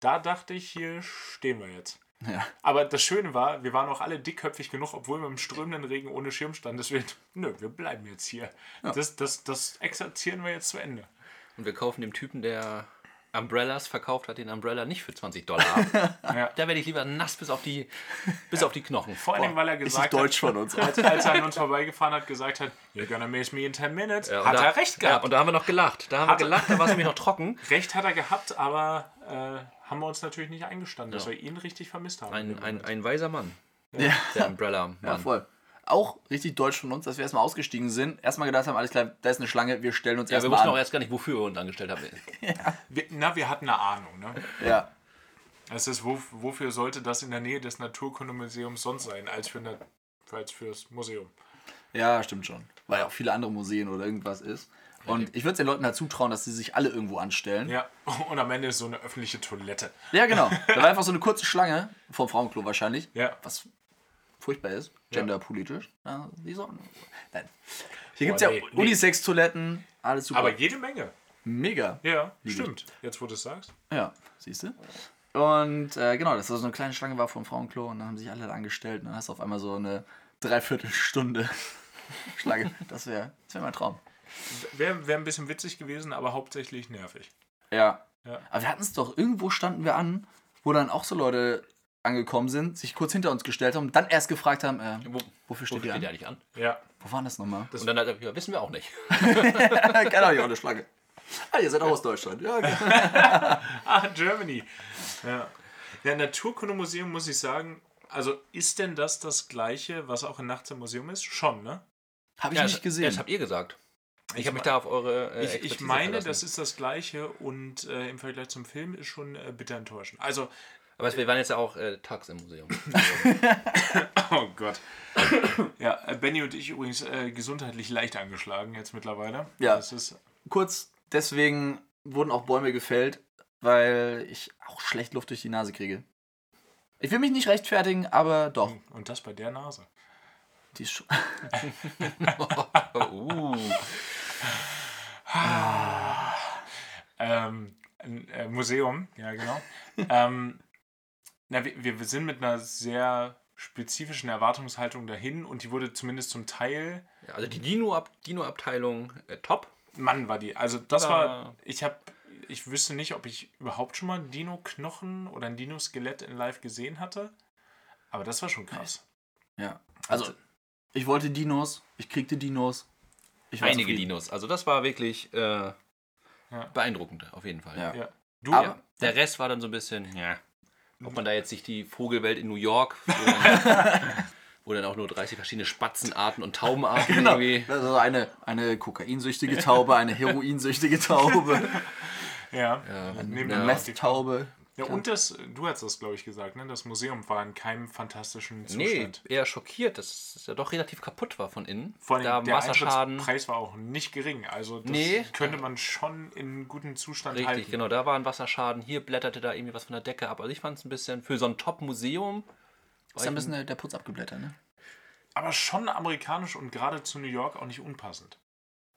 Da dachte ich, hier stehen wir jetzt. Ja. Aber das Schöne war, wir waren auch alle dickköpfig genug, obwohl wir im strömenden Regen ohne Schirm standen. Deswegen, (laughs) nö, wir bleiben jetzt hier. Das, das, das exerzieren wir jetzt zu Ende. Und wir kaufen dem Typen, der Umbrellas verkauft hat, den Umbrella nicht für 20 Dollar. (laughs) Ja. da werde ich lieber nass bis auf die, bis auf die Knochen. Vor allem, weil er Ist gesagt das deutsch von uns. hat, als, als er an uns vorbeigefahren hat, gesagt hat, you're gonna miss me in 10 minutes, Ja, hat da, er recht Ja, gehabt. und da haben wir noch gelacht. Da haben Hat wir gelacht, da war es nämlich noch trocken. (laughs) recht hat er gehabt, aber äh, haben wir uns natürlich nicht eingestanden, dass Ja. wir ihn richtig vermisst haben. Ein, ein, ein weiser Mann, Ja. der Umbrella-Mann. Ja, voll. Auch richtig deutsch von uns, dass wir erstmal ausgestiegen sind. Erstmal gedacht haben, alles klar, da ist eine Schlange, wir stellen uns Ja, wir erstmal wussten an. auch erst gar nicht, wofür wir uns angestellt haben. (laughs) wir, na, wir hatten eine Ahnung. Ne? Ja. Es ist, wo, wofür sollte das in der Nähe des Naturkundemuseums sonst sein, als, für eine, als fürs Museum? ja, stimmt schon. Weil ja auch viele andere Museen oder irgendwas ist. Und ich würde es den Leuten halt zutrauen, dass sie sich alle irgendwo anstellen. Ja, (laughs) und am Ende ist so eine öffentliche Toilette. Ja, genau. Da war einfach so eine kurze Schlange vom Frauenklo wahrscheinlich. Ja. Was furchtbar ist. Genderpolitisch. Ja, die sollen. Nein. Hier gibt es ja nee. Unisex-Toiletten. Alles super. Aber jede Menge. Mega. Ja, Lieb ich. stimmt. Jetzt, wo du es sagst. Ja, siehst du? Und äh, genau, dass da so eine kleine Schlange war vom Frauenklo und dann haben sich alle da angestellt und dann hast du auf einmal so eine Dreiviertelstunde (laughs) Schlange. Das wäre das wär mein Traum. Wäre wär ein bisschen witzig gewesen, aber hauptsächlich nervig. Ja. Ja. Aber wir hatten es doch, irgendwo standen wir an, wo dann auch so Leute angekommen sind, sich kurz hinter uns gestellt haben und dann erst gefragt haben, äh, Wo, wofür wo steht ihr steht an? der eigentlich an? Ja. Wo war das nochmal? Und dann hat er, ja, wissen wir auch nicht. (laughs) (laughs) Keine Ahnung, eine Schlange. Ah, ihr seid auch aus Deutschland. Ja, okay. (laughs) Ah, Germany. Ja. Ja, Naturkundemuseum muss ich sagen, also ist denn das das gleiche, was auch in Nachts im Museum ist? Schon, ne? Habe ich ja, nicht das, gesehen. Das habt ihr gesagt. Ich, Ich habe mich da auf eure äh, Ich, ich meine, verlassen. das ist das gleiche und äh, im Vergleich zum Film ist schon äh, bitter enttäuschend. Also, Aber wir waren jetzt ja auch äh, tags im Museum. (laughs) oh Gott. ja, äh, Benny und ich übrigens äh, gesundheitlich leicht angeschlagen jetzt mittlerweile. Ja. Das ist, Kurz, deswegen wurden auch Bäume gefällt, weil ich auch schlecht Luft durch die Nase kriege. Ich will mich nicht rechtfertigen, aber doch. und das bei der Nase. Die ist schon (laughs) uh. Ähm, ein äh, Museum, ja genau. ähm, na, wir, wir sind mit einer sehr spezifischen Erwartungshaltung dahin und die wurde zumindest zum Teil, Ja, also die Dino-Ab- Dino-Abteilung äh, top. Mann war die. Also das Ja. war, ich habe, ich wüsste nicht, ob ich überhaupt schon mal einen Dino-Knochen oder ein Dino-Skelett in live gesehen hatte, aber das war schon krass. Ja. Also, ich wollte Dinos, ich kriegte Dinos. Ich war Einige zufrieden. Dinos. Also das war wirklich äh, beeindruckend, auf jeden Fall. Ja. Ja. Du, Aber- Ja, der Rest war dann so ein bisschen, ja. Ob man da jetzt sich die Vogelwelt in New York, wo dann, (laughs) wo dann auch nur 30 verschiedene Spatzenarten und Taubenarten Genau. irgendwie. Also eine, eine kokainsüchtige Taube, eine (laughs) heroinsüchtige Taube, ja, Ja, nehmen ja. wir Ja, und das, du hast das, glaube ich, gesagt, ne? Das Museum war in keinem fantastischen Nee, Zustand. eher schockiert, dass es ja doch relativ kaputt war von innen. Vor allem da der Wasserschaden. Eintrittspreis war auch nicht gering. Also das Nee. könnte man schon in gutem Zustand Richtig, halten. genau, da war ein Wasserschaden. Hier blätterte da irgendwie was von der Decke ab. Also ich fand es ein bisschen für so ein Top-Museum. Ist ein bisschen der, Putz abgeblättert, ne? Aber schon amerikanisch und gerade zu New York auch nicht unpassend.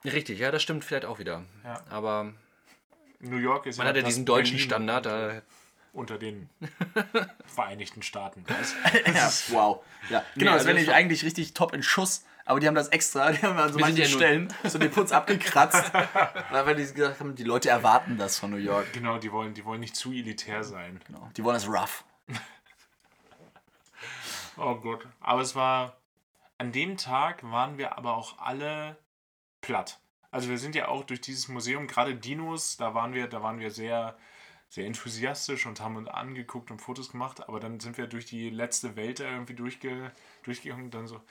Richtig, ja, das stimmt vielleicht auch wieder. Ja. Aber New York ist man ja hat ja diesen deutschen Berlin Standard. Da, unter den (laughs) Vereinigten Staaten. (laughs) Ja, wow. Ja, genau, das also wäre nicht eigentlich richtig top in Schuss, aber die haben das extra, die haben an so manchen ja Stellen so den Putz abgekratzt, (laughs) weil weil die gesagt haben, die Leute erwarten das von New York. Genau, die wollen, die wollen nicht zu elitär sein. Genau. Die wollen das rough. Oh Gott. Aber es war. An dem Tag waren wir aber auch alle platt. Also wir sind ja auch durch dieses Museum, gerade Dinos, da waren wir, da waren wir sehr, sehr enthusiastisch und haben uns angeguckt und Fotos gemacht, aber dann sind wir durch die letzte Welt irgendwie durchge, durchgegangen und dann so.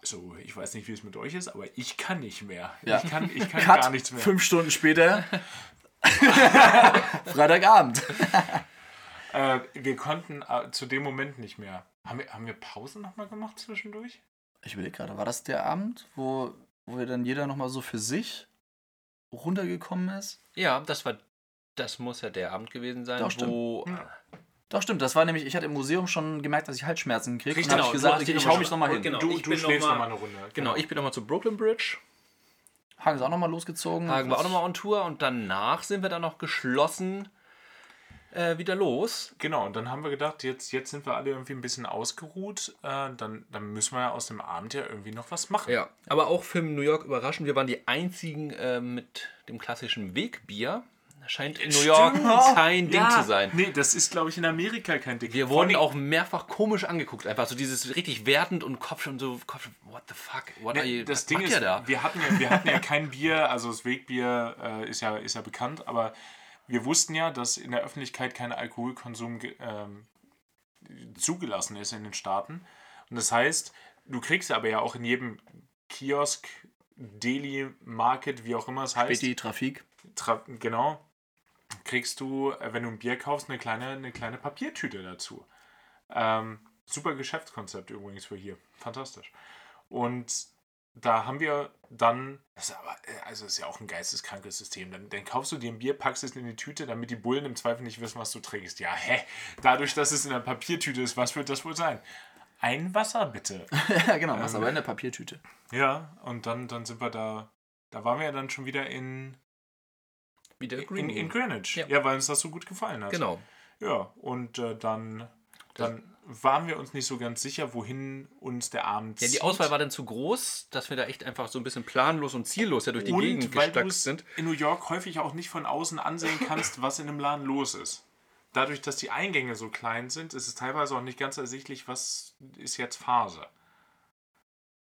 Also, ich weiß nicht, wie es mit euch ist, aber ich kann nicht mehr. Ja. Ich kann, ich kann (laughs) Cut, gar nichts mehr. fünf Stunden später. (laughs) Freitagabend. (laughs) Äh, wir konnten äh, zu dem Moment nicht mehr. Haben wir, haben wir Pause nochmal gemacht zwischendurch? Ich überlege gerade, war das der Abend, wo, wo wir dann jeder nochmal so für sich runtergekommen ist? ja, das war. Das muss ja der Abend gewesen sein, Doch, stimmt. wo. Ja. Doch, stimmt. Das war nämlich, ich hatte im Museum schon gemerkt, dass ich Halsschmerzen kriege. Und Richtig, genau, ich gesagt, ich, ich noch hau mal- mich nochmal hin. Genau. Du, ich du bin schläfst noch mal- nochmal eine Runde. Genau, ich bin nochmal zu Brooklyn Bridge. Hagen ist auch nochmal losgezogen. Hagen war auch nochmal on Tour und danach sind wir dann noch geschlossen äh, wieder los. Genau, und dann haben wir gedacht, jetzt, jetzt sind wir alle irgendwie ein bisschen ausgeruht. Äh, dann, dann müssen wir ja aus dem Abend ja irgendwie noch was machen. Ja, aber auch für New York überraschend. Wir waren die einzigen äh, mit dem klassischen Wegbier. Scheint in New York kein Ding zu sein. Nee, das ist, glaube ich, in Amerika kein Ding. Wir wurden auch mehrfach komisch angeguckt. Einfach so dieses richtig wertend und Kopf schon so, Kopf, what the fuck, what are Nee, you, das was Ding macht ist, ihr da? wir hatten, ja, wir hatten ja kein Bier, also das Wegbier äh, ist, ja, ist ja bekannt, aber wir wussten ja, dass in der Öffentlichkeit kein Alkoholkonsum ähm, zugelassen ist in den Staaten. Und das heißt, du kriegst aber ja auch in jedem Kiosk, Deli, Market, wie auch immer es heißt, Späti, Trafik. Tra genau, kriegst du, äh, wenn du ein Bier kaufst, eine kleine, eine kleine Papiertüte dazu. Ähm, super Geschäftskonzept übrigens für hier. Fantastisch. Und da haben wir dann, das ist aber, äh, also ist ja auch ein geisteskrankes System. Dann, dann kaufst du dir ein Bier, packst es in die Tüte, damit die Bullen im Zweifel nicht wissen, was du trinkst. Ja, hä? Dadurch, dass es in der Papiertüte ist, was wird das wohl sein? Ein Wasser bitte. (laughs) ja, genau, was aber in der Papiertüte. Ja, und dann, dann sind wir da, da waren wir ja dann schon wieder in, Wieder in, in Greenwich. Ja. Ja. weil uns das so gut gefallen hat. Genau. Ja, und äh, dann, dann waren wir uns nicht so ganz sicher, wohin uns der Abend Ja, die. Auswahl war dann zu groß, dass wir da echt einfach so ein bisschen planlos und ziellos ja durch die und Gegend gestackt es sind. in New York häufig auch nicht von außen ansehen kannst, was in einem Laden los ist. dadurch, dass die Eingänge so klein sind, ist es teilweise auch nicht ganz ersichtlich, was ist jetzt Phase.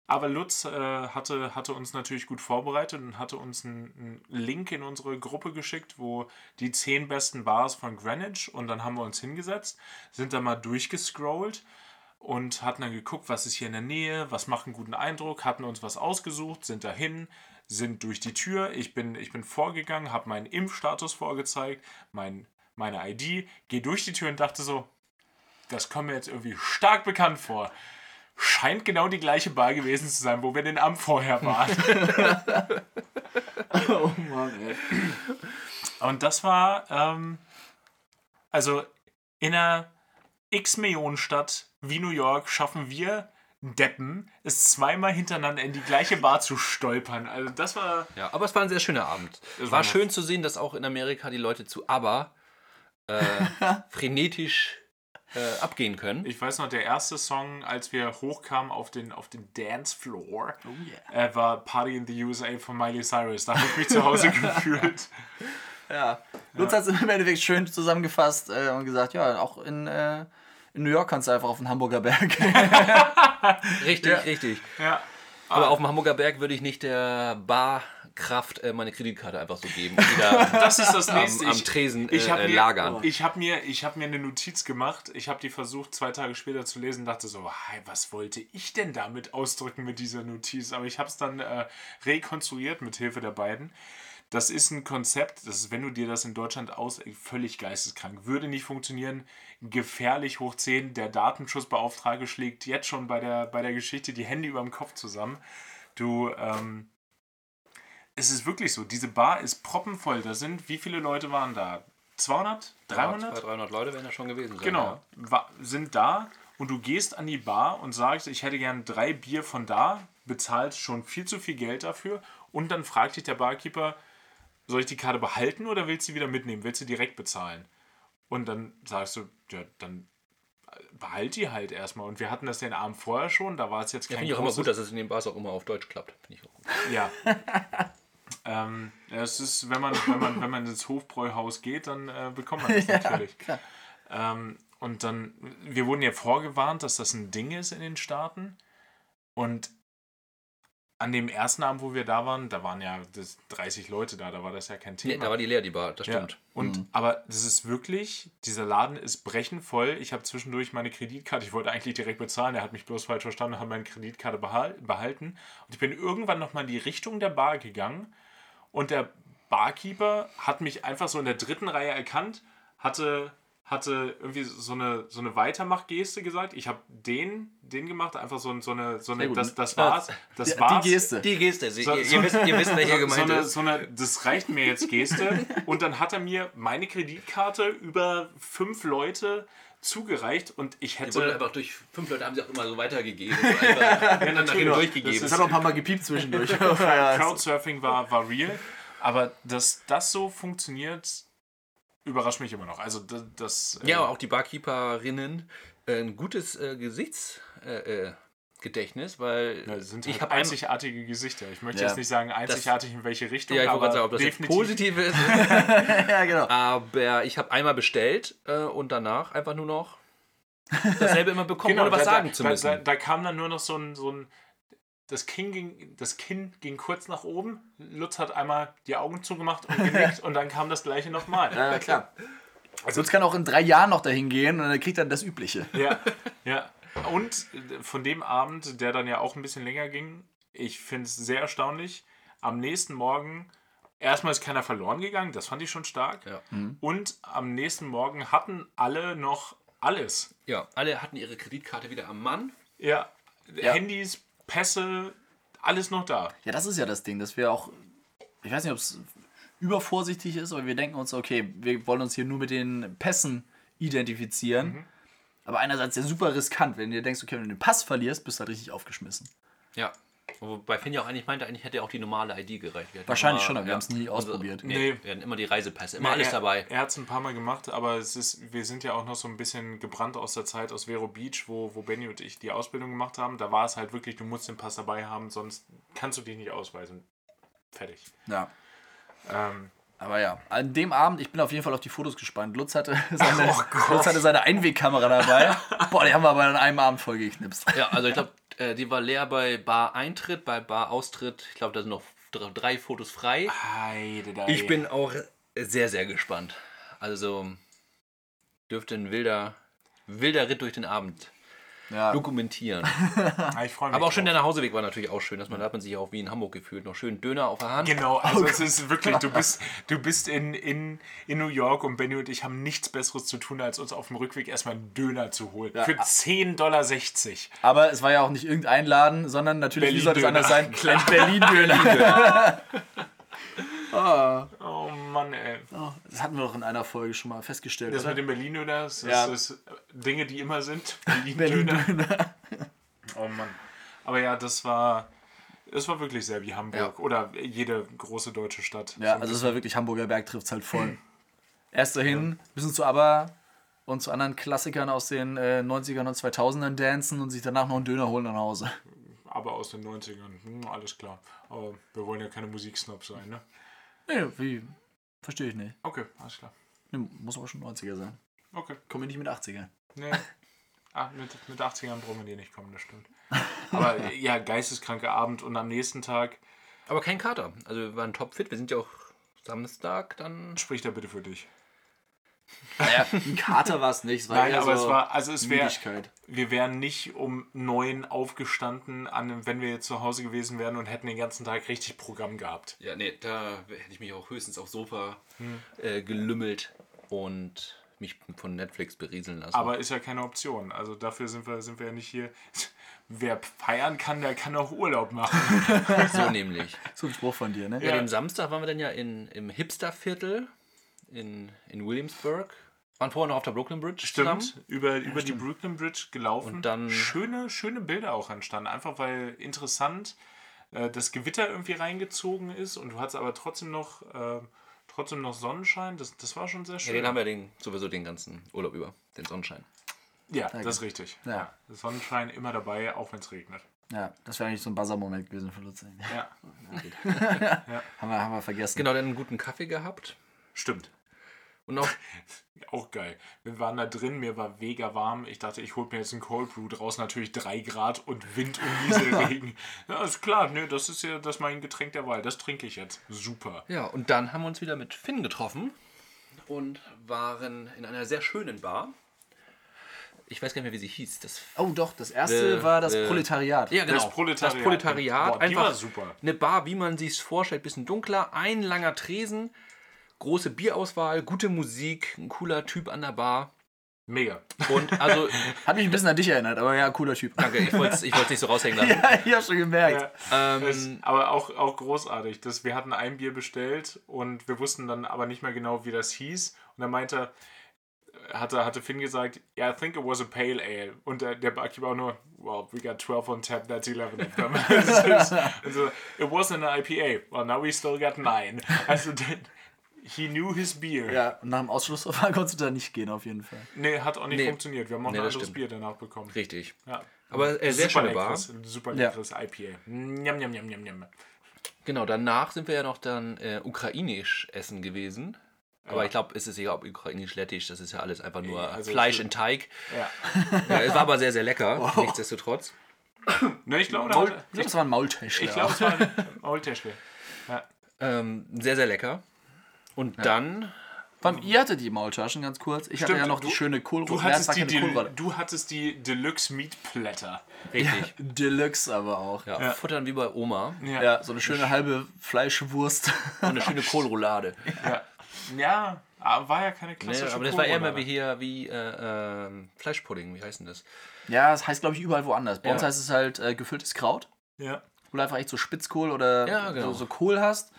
Aber Lutz äh, hatte, hatte uns natürlich gut vorbereitet und hatte uns einen, einen Link in unsere Gruppe geschickt, wo die zehn besten Bars von Greenwich und dann haben wir uns hingesetzt, sind da mal durchgescrollt und hatten dann geguckt, was ist hier in der Nähe, was macht einen guten Eindruck, hatten uns was ausgesucht, sind dahin, sind durch die Tür. Ich bin, ich bin vorgegangen, habe meinen Impfstatus vorgezeigt, mein, meine ID, gehe durch die Tür und dachte so, das kommt mir jetzt irgendwie stark bekannt vor. Scheint genau die gleiche Bar gewesen zu sein, wo wir den Abend vorher waren. (laughs) (laughs) Oh Mann, ey. Und das war, ähm, also in einer X-Millionen-Stadt wie New York schaffen wir Deppen, es zweimal hintereinander in die gleiche Bar zu stolpern. Also das war, Ja, aber es war ein sehr schöner Abend. Es war schön zu sehen, dass auch in Amerika die Leute zu ABBA äh, (laughs) frenetisch äh, abgehen können. ich weiß noch, der erste Song, als wir hochkamen auf den, auf den Dancefloor, Oh yeah. äh, war Party in the USA von Miley Cyrus. Da habe ich mich zu Hause (laughs) gefühlt. Ja. Lutz hat es im Endeffekt schön zusammengefasst äh, und gesagt, ja, auch in, äh, in New York kannst du einfach auf den Hamburger Berg. (laughs) (laughs) Richtig, richtig. Ja. Aber auf dem Hamburger Berg würde ich nicht der Barkraft äh, meine Kreditkarte einfach so geben und wieder (laughs) Das ist das am, nächste. am Ich- Tresen ich hab äh, mir, lagern. Ich habe mir, ich hab mir eine Notiz gemacht. Ich habe die versucht, zwei Tage später zu lesen. Dachte so, hey, was wollte ich denn damit ausdrücken mit dieser Notiz? Aber ich habe es dann äh, rekonstruiert mit Hilfe der beiden. Das ist ein Konzept, das ist, wenn du dir das in Deutschland aus, völlig geisteskrank, würde nicht funktionieren, gefährlich hoch 10. Der Datenschutzbeauftragte schlägt jetzt schon bei der, bei der Geschichte die Hände über dem Kopf zusammen. Du, ähm, es ist wirklich so, diese Bar ist proppenvoll. Da sind, wie viele Leute waren da? 200? 300? 200, 300 Leute werden da schon gewesen sein. Genau, Ja. sind da und du gehst an die Bar und sagst, ich hätte gern drei Bier von da, bezahlst schon viel zu viel Geld dafür und dann fragt dich der Barkeeper, soll ich die Karte behalten oder willst du sie wieder mitnehmen? Willst du direkt bezahlen? Und dann sagst du, ja, dann behalt die halt erstmal. Und wir hatten das den Abend vorher schon, da war es jetzt Ja, kein Finde ich auch immer gut, dass es in den Bars auch immer auf Deutsch klappt. Finde ich auch gut. Ja. (laughs) ähm, ja, es ist, wenn man, wenn man, wenn man ins Hofbräuhaus geht, dann äh, bekommt man (laughs) das natürlich. Ähm, und dann, wir wurden ja vorgewarnt, dass das ein Ding ist in den Staaten. Und an dem ersten Abend, wo wir da waren, da waren ja das 30 Leute da, da war das ja kein Nee, Thema. da war die leer, die Bar, das Ja. stimmt. Und aber das ist wirklich, dieser Laden ist brechenvoll. Ich habe zwischendurch meine Kreditkarte, ich wollte eigentlich direkt bezahlen, er hat mich bloß falsch verstanden und hat meine Kreditkarte behal- behalten. Und ich bin irgendwann nochmal in die Richtung der Bar gegangen und der Barkeeper hat mich einfach so in der dritten Reihe erkannt, hatte, hatte irgendwie so eine, so eine Weitermachgeste gesagt. Ich habe den, den gemacht, einfach so, so eine, so eine das, das (laughs) war's. Das Die, war's. die Geste. Die Geste, Sie, So- ihr, so- ihr, wisst, ihr wisst, welcher (laughs) so gemeint eine, ist. so eine, das reicht mir jetzt Geste. Und dann hat er mir meine Kreditkarte über fünf Leute zugereicht und ich Die wurde hätte. einfach durch fünf Leute haben sie auch immer so weitergegeben. (laughs) So einfach ja, natürlich. durchgegeben. Das Das hat auch ein paar Mal gepiept zwischendurch. (laughs) (laughs) Crowdsurfing war, war real. Aber dass das so funktioniert, überrascht mich immer noch. Also das. das äh, Ja, aber auch die Barkeeperinnen äh, ein gutes äh, Gesichtsgedächtnis, äh, äh, Gedächtnis, weil ja, das sind ich halt habe einzigartige Gesichter. Ich möchte Ja. jetzt nicht sagen einzigartig in welche Richtung, ja, ich wollte aber gerade sagen, ob das definitiv. positiv ist. (laughs) ja, genau. aber ich habe einmal bestellt äh, und danach einfach nur noch (laughs) dasselbe immer bekommen, ohne was Genau, da, sagen da, zu müssen. Da, da kam dann nur noch so ein, so ein das Kinn, ging, das Kinn ging kurz nach oben. Lutz hat einmal die Augen zugemacht und genickt (laughs) und dann kam das gleiche nochmal. Ja, klar. Also uns kann auch in drei Jahren noch dahin gehen und dann kriegt er das Übliche. Ja, ja. Und von dem Abend, der dann ja auch ein bisschen länger ging, ich finde es sehr erstaunlich. Am nächsten Morgen, erstmal ist keiner verloren gegangen, das fand ich schon stark. Ja. Und am nächsten Morgen hatten alle noch alles. ja, alle hatten ihre Kreditkarte wieder am Mann. Ja, Ja. Handys, Pässe, alles noch da. Ja, das ist ja das Ding, dass wir auch, ich weiß nicht, ob es übervorsichtig ist, aber wir denken uns, okay, wir wollen uns hier nur mit den Pässen identifizieren. Mhm. Aber einerseits ja super riskant, wenn du dir denkst, okay, wenn du den Pass verlierst, bist du halt richtig aufgeschmissen. Ja. Wobei Finn ja auch eigentlich meinte, eigentlich hätte auch die normale ID gereicht. Wahrscheinlich immer- schon, aber wir ja, haben's nie unsere- ausprobiert. Nee, Nee. wir hatten immer die Reisepässe, immer Ja, alles er, dabei. Er hat es ein paar Mal gemacht, aber es ist, wir sind ja auch noch so ein bisschen gebrannt aus der Zeit aus Vero Beach, wo, wo Benny und ich die Ausbildung gemacht haben. Da war es halt wirklich, du musst den Pass dabei haben, sonst kannst du dich nicht ausweisen. Fertig. Ja. Ähm, Aber ja, an dem Abend, ich bin auf jeden Fall auf die Fotos gespannt. Lutz hatte (laughs) seine, Lutz hatte seine Einwegkamera dabei. (laughs) Boah, die haben wir aber an einem Abend voll geknipst. Ja, also ich glaube, äh, die war leer bei Bar-Eintritt, bei Bar-Austritt. Ich glaube, da sind noch dr- drei Fotos frei. Heide, da, Ich bin auch sehr, sehr gespannt. Also dürfte ein wilder, wilder Ritt durch den Abend Ja, dokumentieren. (laughs) Aber auch schön der Nachhauseweg war natürlich auch schön, dass man da hat man sich auch wie in Hamburg gefühlt. Noch schön Döner auf der Hand. Genau, also es ist wirklich, du (laughs) bist, du bist in, in, in New York und Benny und ich haben nichts Besseres zu tun, als uns auf dem Rückweg erstmal einen Döner zu holen. Für 10,60 Dollar. aber es war ja auch nicht irgendein Laden, sondern natürlich, wie soll das Berlin-Döner. anders sein? (laughs) Ein Berlin-Döner. Oh Mann, ey. Oh, das hatten wir doch in einer Folge schon mal festgestellt. Das oder? mit dem Berlin-Döner, das Ja. ist Dinge, die immer sind. (laughs) Berlin-Döner. Berlin-Döner. Oh Mann. Aber ja, das war, das war wirklich sehr wie Hamburg oder jede große deutsche Stadt. Ja, So also es war wirklich Hamburger Berg trifft halt voll. (clears throat) Erst dahin, bisschen zu ABBA und zu anderen Klassikern aus den äh, 90ern und 2000ern dancen und sich danach noch einen Döner holen nach Hause. aber aus den 90ern. Hm, alles klar. Aber wir wollen ja keine Musiksnobs sein, ne? Nee, wie? Verstehe ich nicht. Okay, alles klar. Nee, muss aber schon 90er sein. Okay. Kommen wir nicht mit 80er. Nee. Ah, mit, mit 80ern brauchen wir die nicht kommen, das stimmt. Aber (laughs) ja, geisteskranker Abend und am nächsten Tag Aber kein Kater. Also wir waren topfit. Wir sind ja auch Samstag dann. spricht er bitte für dich. Naja, ein Kater war es nicht. Es war Nein, aber so es war, also es wäre. Wir wären nicht um neun aufgestanden, an, wenn wir jetzt zu Hause gewesen wären und hätten den ganzen Tag richtig Programm gehabt. Ja, nee, da hätte ich mich auch höchstens aufs Sofa äh, gelümmelt und mich von Netflix berieseln lassen. Aber ist ja keine Option. Also dafür sind wir, sind wir ja nicht hier. (laughs) Wer feiern kann, der kann auch Urlaub machen. (laughs) so (laughs) nämlich. So ein Spruch von dir, ne? Ja, Ja. den Samstag waren wir dann ja in, im Hipsterviertel in, in Williamsburg. Waren vorher noch auf der Brooklyn Bridge Stimmt, zusammen. über, über die Brooklyn Bridge gelaufen. Und dann- schöne, schöne Bilder auch entstanden. Einfach weil interessant äh, das Gewitter irgendwie reingezogen ist und du hattest aber trotzdem noch, äh, trotzdem noch Sonnenschein. Das, das war schon sehr Ja, schön. den haben wir den, sowieso den ganzen Urlaub über, den Sonnenschein. Ja, das ist richtig. Ja. Ja. Sonnenschein immer dabei, auch wenn es regnet. Ja, das wäre eigentlich so ein Buzzer-Moment gewesen für Lutz. Ja, (laughs) Haben wir, haben wir vergessen. Genau, dann einen guten Kaffee gehabt. stimmt. Und auch, (laughs) Auch geil. Wir waren da drin, mir war mega warm. Ich dachte, ich hol mir jetzt einen Cold Brew. Draußen natürlich 3 Grad und Wind und Nieselregen. (laughs) ja, ist klar, ne, das ist ja das ist mein Getränk der Wahl. Das trinke ich jetzt. Super. ja, und dann haben wir uns wieder mit Finn getroffen und waren in einer sehr schönen Bar. Ich weiß gar nicht mehr, wie sie hieß. Das Oh doch, das erste Äh, war das äh, Proletariat. Ja, genau. Das Proletariat. Das Proletariat. Boah, die einfach war super. eine Bar, wie man sich vorstellt, bisschen dunkler, ein langer Tresen, große Bierauswahl, gute Musik, ein cooler Typ an der Bar. Mega. Und also, (laughs) Hat mich ein bisschen an dich erinnert, aber ja, cooler Typ. danke, ich wollte es ich wollt's nicht so raushängen lassen. (laughs) ja, ich hab schon gemerkt. Ja, Ähm, aber auch, auch großartig. Das, wir hatten ein Bier bestellt und wir wussten dann aber nicht mehr genau, wie das hieß. Und er meinte, hatte, hatte Finn gesagt, yeah, I think it was a pale ale. Und der, der Barkeeper auch nur, well, we got 12 on tap, that's 11 of them. (laughs) also, it wasn't an IPA. Well, now we still got 9. Also, he knew his beer. Ja, und nach dem Ausschlussverfahren (laughs) konntest du da nicht gehen, auf jeden Fall. Nee, hat auch nicht Nee. funktioniert. Wir haben auch Nee, ein das anderes stimmt. Bier danach bekommen. Richtig. Ja. Aber äh, sehr schöne Bar. leckeres, super Ja. leckeres IPA. Njam, njam, njam, njam, njam. Genau, danach sind wir ja noch dann äh, ukrainisch essen gewesen. Aber Ja. ich glaube, es ist egal, ob ukrainisch, lettisch, das ist ja alles einfach nur also Fleisch in Teig. Ja. (laughs) Ja, es war aber sehr, sehr lecker, (laughs) nichtsdestotrotz. Ne, ich glaube, Maul, ich glaube, das war ein Maultäschler. Ich glaube, es war ein Maultäschle. Ähm, sehr, sehr lecker. Und dann, Beim, ihr hattet die Maultaschen, ganz kurz. Ich hatte Stimmt, ja noch du- die schöne Kohlroulade. Du hattest, Ja, es die, Kohlroulade. du hattest die Deluxe Meat Platter. richtig, Deluxe aber auch. ja, Ja. futtern wie bei Oma. Ja, so eine schöne halbe Fleischwurst. Und eine schöne Kohlroulade. (laughs) Ja, ja aber war ja keine Nee, klassische aber das war eher mal Kohlroulade. wie hier, wie äh, ähm, Fleischpudding, wie heißt denn das? ja, das heißt, glaube ich, überall woanders. Bei uns Ja. heißt es halt äh, gefülltes Kraut, Ja. wo du einfach echt so Spitzkohl oder Ja, genau. so, so Kohl hast,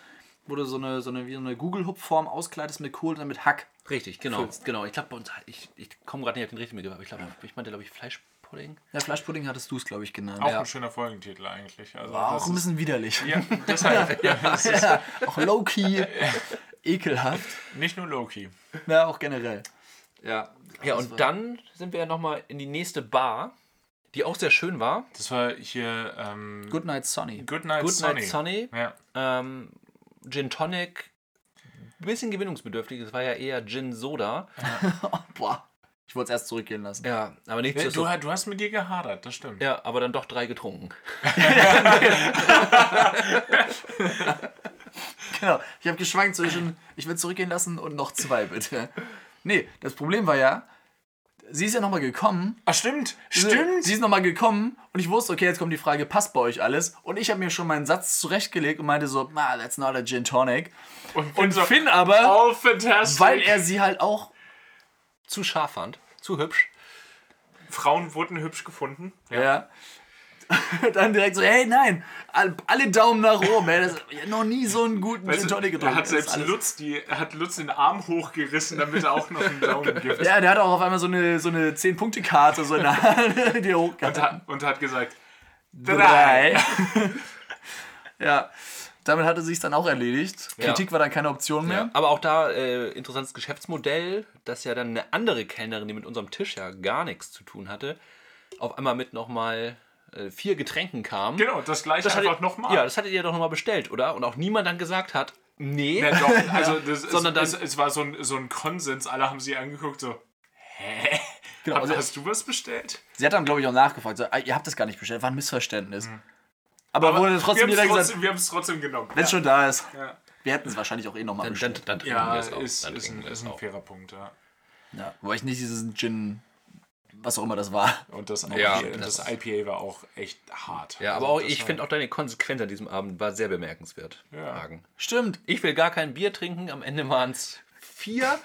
wo du so eine, so eine, wie so eine Google-Hub-Form auskleidest mit Kohl und dann mit Hack. Richtig, genau. Füllst. genau. Ich glaube, bei uns, ich, ich komme gerade nicht auf den richtigen Begriff, aber ich glaube, ich meinte, glaube ich, Fleischpudding. Ja, Fleischpudding hattest du es, glaube ich, genannt. Auch ja. ein schöner Folgentitel eigentlich. Also War das auch ein ist- bisschen widerlich. Ja, deshalb. (laughs) das ist Ja, auch low-key, (laughs) ekelhaft. nicht nur Loki. Ja, auch generell. Ja, Ja, und dann sind wir ja nochmal in die nächste Bar, die auch sehr schön war. Das war hier ähm, Good Night Sonny. Good Night Good Sonny. Night Sunny. Ja. Ähm, Gin Tonic, bisschen gewinnungsbedürftig. Es war ja eher Gin Soda. (laughs) Boah, ich wollte es erst zurückgehen lassen. Ja, aber nicht so. du, du hast mit dir gehadert, das stimmt. Ja, aber dann doch drei getrunken. (laughs) Genau. Ich habe geschwankt zwischen, ich will zurückgehen lassen und noch zwei, bitte. Nee, das Problem war ja, sie ist ja nochmal gekommen. Ah, stimmt, Sie stimmt. ist nochmal gekommen und ich wusste, okay, jetzt kommt die Frage, passt bei euch alles? Und ich habe mir schon meinen Satz zurechtgelegt und meinte so, na, that's not a Gin Tonic. Und, Und so, Finn aber, oh, weil er sie halt auch Zu scharf fand. Zu hübsch. Frauen wurden hübsch gefunden. Ja. (laughs) Dann direkt so, hey, nein, all- alle Daumen nach oben. Ey. Das, ich hab noch nie so einen guten Weißt Gin Tonic er getrunken. hat Das selbst Lutz, die, er hat Lutz den Arm hochgerissen, damit er auch noch einen Daumen (laughs) gibt. Ja, der hat auch auf einmal so eine, so eine 10-Punkte-Karte so in der Hand, (laughs) die er Und, hochgehalten hat, und hat gesagt, Drei. ja, damit hatte sich dann auch erledigt. Ja. Kritik war dann keine Option mehr. Ja. Aber auch da äh, interessantes Geschäftsmodell, dass ja dann eine andere Kellnerin, die mit unserem Tisch ja gar nichts zu tun hatte, auf einmal mit nochmal äh, vier Getränken kam. Genau, das gleiche Das einfach nochmal. Ja, das hattet ihr doch nochmal bestellt, oder? Und auch niemand dann gesagt hat, nee. Ja, doch, (laughs) also das Sondern ist, dann- es, es war so ein, so ein Konsens, alle haben sie angeguckt, so, hä? Genau, also- hast du was bestellt? Sie hat dann, glaube ich, auch nachgefragt. So, "Ah, ihr habt das gar nicht bestellt, war ein Missverständnis. Aber, wurde trotzdem wir wieder haben es gesagt, trotzdem, wir haben es trotzdem genommen. wenn es schon da ist. Ja, Wir hätten es wahrscheinlich auch eh nochmal Dann, dann, bestellt. dann trinken ja wir es auch. ist, Dann ist, ein, ist ein auch. fairer Punkt, ja. Ja, wobei ich nicht diesen Gin, was auch immer das war. Und das, Ja, IPA, das, das- IPA war auch echt hart. Ja, aber Also auch, ich finde auch deine Konsequenz an diesem Abend war sehr bemerkenswert. Ja. Stimmt. Ich will gar kein Bier trinken, am Ende waren es vier.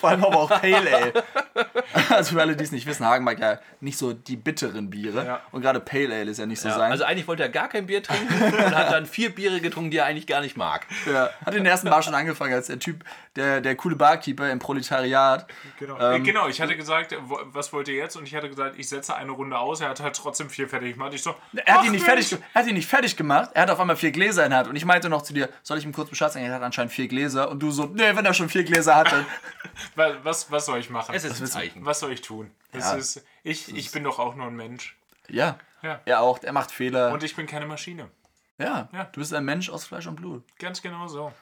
Vor allem aber auch Pale Ale. (laughs) Also für alle, die es nicht wissen, Hagen mag ja nicht so die bitteren Biere. Ja. Und gerade Pale Ale ist ja nicht so Ja, sein. also eigentlich wollte er gar kein Bier trinken und hat dann vier Biere getrunken, die er eigentlich gar nicht mag. ja, hat in der ersten Bar schon angefangen als der Typ, der, der coole Barkeeper im Proletariat. Genau. Ähm, Äh, genau, ich hatte gesagt, was wollt ihr jetzt? Und ich hatte gesagt, ich setze eine Runde aus. Er hat halt trotzdem vier fertig gemacht. Ich so, Er hat, ihn nicht Mensch. fertig, er hat ihn nicht fertig gemacht. Er hat auf einmal vier Gläser in der Hand. Und ich meinte noch zu dir, soll ich ihm kurz Bescheid sagen? Er hat anscheinend vier Gläser. Und du so, nee, wenn er schon vier Gläser hat, dann. (laughs) Was, was, soll ich machen? Es ist ein Zeichen. Was soll ich tun? Das Ja. ist, ich, ich bin doch auch nur ein Mensch. Ja. Ja. Er auch. Er macht Fehler. Und ich bin keine Maschine. ja. Ja. Du bist ein Mensch aus Fleisch und Blut. Ganz genau so.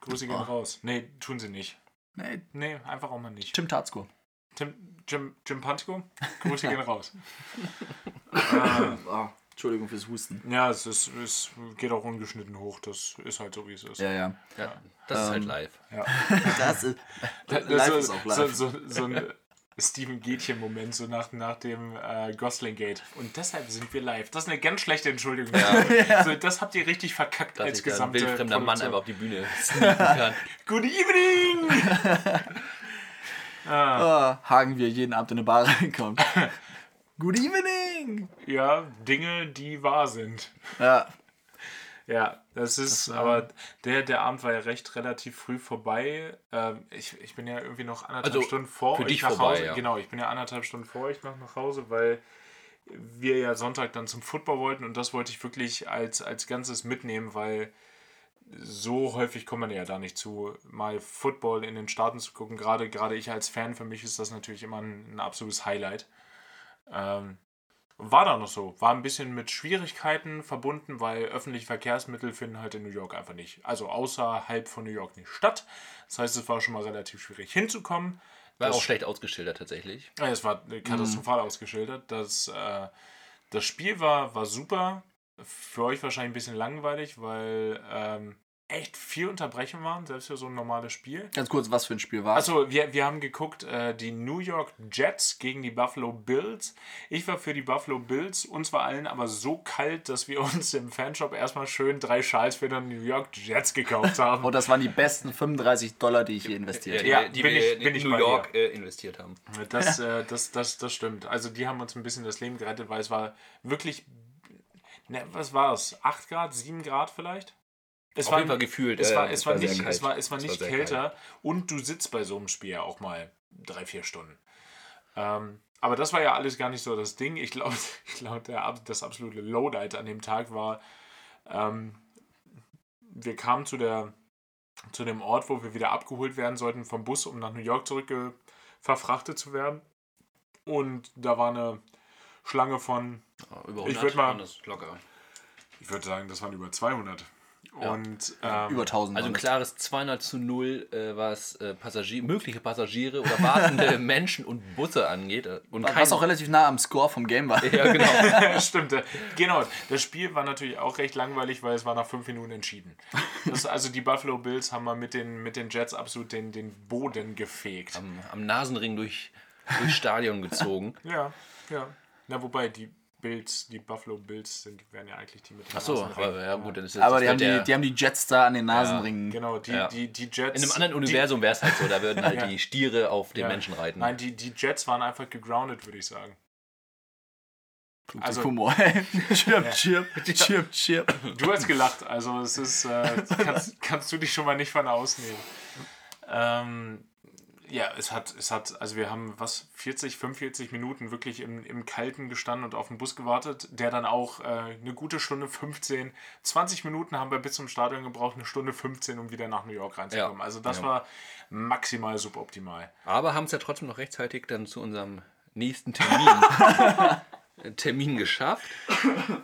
Grüße Oh. gehen raus. Nee, tun sie nicht. Nee, Nee, einfach auch mal nicht. Tim Tatzko. Tim, Jim, Jim Pantko, Grüße (laughs) gehen raus. Oh, (laughs) Entschuldigung fürs Husten. Ja, es, ist, es geht auch ungeschnitten hoch. Das ist halt so, wie es ist. Ja, ja. Ja, das ist halt live. (laughs) Das ist. Das live so, ist auch So, live. so, so ein Steven Gätchen-Moment, so nach, nach dem äh, Gosling-Gate. Und deshalb sind wir live. Das ist eine ganz schlechte Entschuldigung. (laughs) So, das habt ihr richtig verkackt Dass als sich da ein gesamte wildfremder Mann einfach auf die Bühne (laughs) kann. Good evening! Oh, Hagen, wie er jeden Abend in eine Bar reinkommt. Good evening! Ja, Dinge, die wahr sind. Ja. (laughs) Ja, das ist, aber der, der Abend war ja recht relativ früh vorbei. Ähm, ich, ich bin ja irgendwie noch anderthalb Also, Stunden vor für euch dich nach vorbei, Hause. ja. Genau, ich bin ja anderthalb Stunden vor euch noch nach Hause, weil wir ja Sonntag dann zum Football wollten und das wollte ich wirklich als, als Ganzes mitnehmen, weil so häufig kommt man ja da nicht zu, mal Football in den Staaten zu gucken. Gerade, gerade ich als Fan, für mich ist das natürlich immer ein, ein absolutes Highlight. Ähm, war da noch so. War ein bisschen mit Schwierigkeiten verbunden, weil öffentliche Verkehrsmittel finden halt in New York einfach nicht. Also außerhalb von New York nicht statt. Das heißt, es war schon mal relativ schwierig hinzukommen. War Das- auch schlecht ausgeschildert tatsächlich. Ja, es war katastrophal ausgeschildert. Das, äh, das Spiel war, war super. Für euch wahrscheinlich ein bisschen langweilig, weil ähm, echt viel Unterbrechungen waren, selbst für so ein normales Spiel. Ganz kurz, was für ein Spiel war Also, wir, wir haben geguckt, äh, die New York Jets gegen die Buffalo Bills. Ich war für die Buffalo Bills. Uns war allen aber so kalt, dass wir (laughs) uns im Fanshop erstmal schön drei Schals für die New York Jets gekauft haben. Und das waren die besten 35 Dollar, die ich je investiert habe. Ja, die bin wir ich- bin in ich New York äh, investiert haben. Das, äh, das, das, das stimmt. Also die haben uns ein bisschen das Leben gerettet, weil es war wirklich, ne, was war es? 8 Grad, 7 Grad vielleicht? Es Auf jeden Fall gefühlt, Es äh, war, es war, nicht, kalt. es war, es war Es nicht sehr kälter und du sitzt bei so einem Spiel ja auch mal drei, vier Stunden. Ähm, aber das war ja alles gar nicht so das Ding. Ich glaube, (laughs) ich glaub, der das absolute Lowlight an dem Tag war, ähm, wir kamen zu, der, zu dem Ort, wo wir wieder abgeholt werden sollten vom Bus, um nach New York zurück verfrachtet zu werden. Und da war eine Schlange von, Ja, Über Ich 100 würd mal- locker. ich würde sagen, das waren über 200. Und ähm, Über 1000. Also ein klares 200 zu 0, äh, was äh, Passagier, mögliche Passagiere oder wartende (laughs) Menschen und Busse angeht. äh, Und Was kein- auch relativ nah am Score vom Game war. Ja, genau. (laughs) Stimmt, äh, genau. Das Spiel war natürlich auch recht langweilig, weil es war nach fünf Minuten entschieden. Das, also die Buffalo Bills haben mal mit den, mit den Jets absolut den, den Boden gefegt. am, am Nasenring durch, durchs Stadion gezogen. Ja, ja. Na, wobei die Bills, die Buffalo Bills sind, wären ja eigentlich die mit den Achso, aber ja gut, dann ist jetzt Aber die haben die, die haben die Jets da an den Nasenringen. Genau, die, Ja. die, die Jets. In einem anderen Universum wäre es halt so, da würden halt (laughs) Ja. die Stiere auf den ja. Menschen reiten. Nein, die, die Jets waren einfach gegroundet, würde ich sagen. Also- Humor. (laughs) chirp, chirp, chirp, chirp. Du hast gelacht, also es ist, äh, (laughs) kannst, kannst du dich schon mal nicht von ausnehmen. Ähm, ja, es hat, es hat, also wir haben was, 40, 45 Minuten wirklich im, im Kalten gestanden und auf den Bus gewartet, der dann auch äh, eine gute Stunde 15, 20 Minuten haben wir bis zum Stadion gebraucht, eine Stunde 15, um wieder nach New York reinzukommen. Ja. Also das Ja. war maximal suboptimal. Aber haben es ja trotzdem noch rechtzeitig dann zu unserem nächsten Termin, (laughs) Termin geschafft.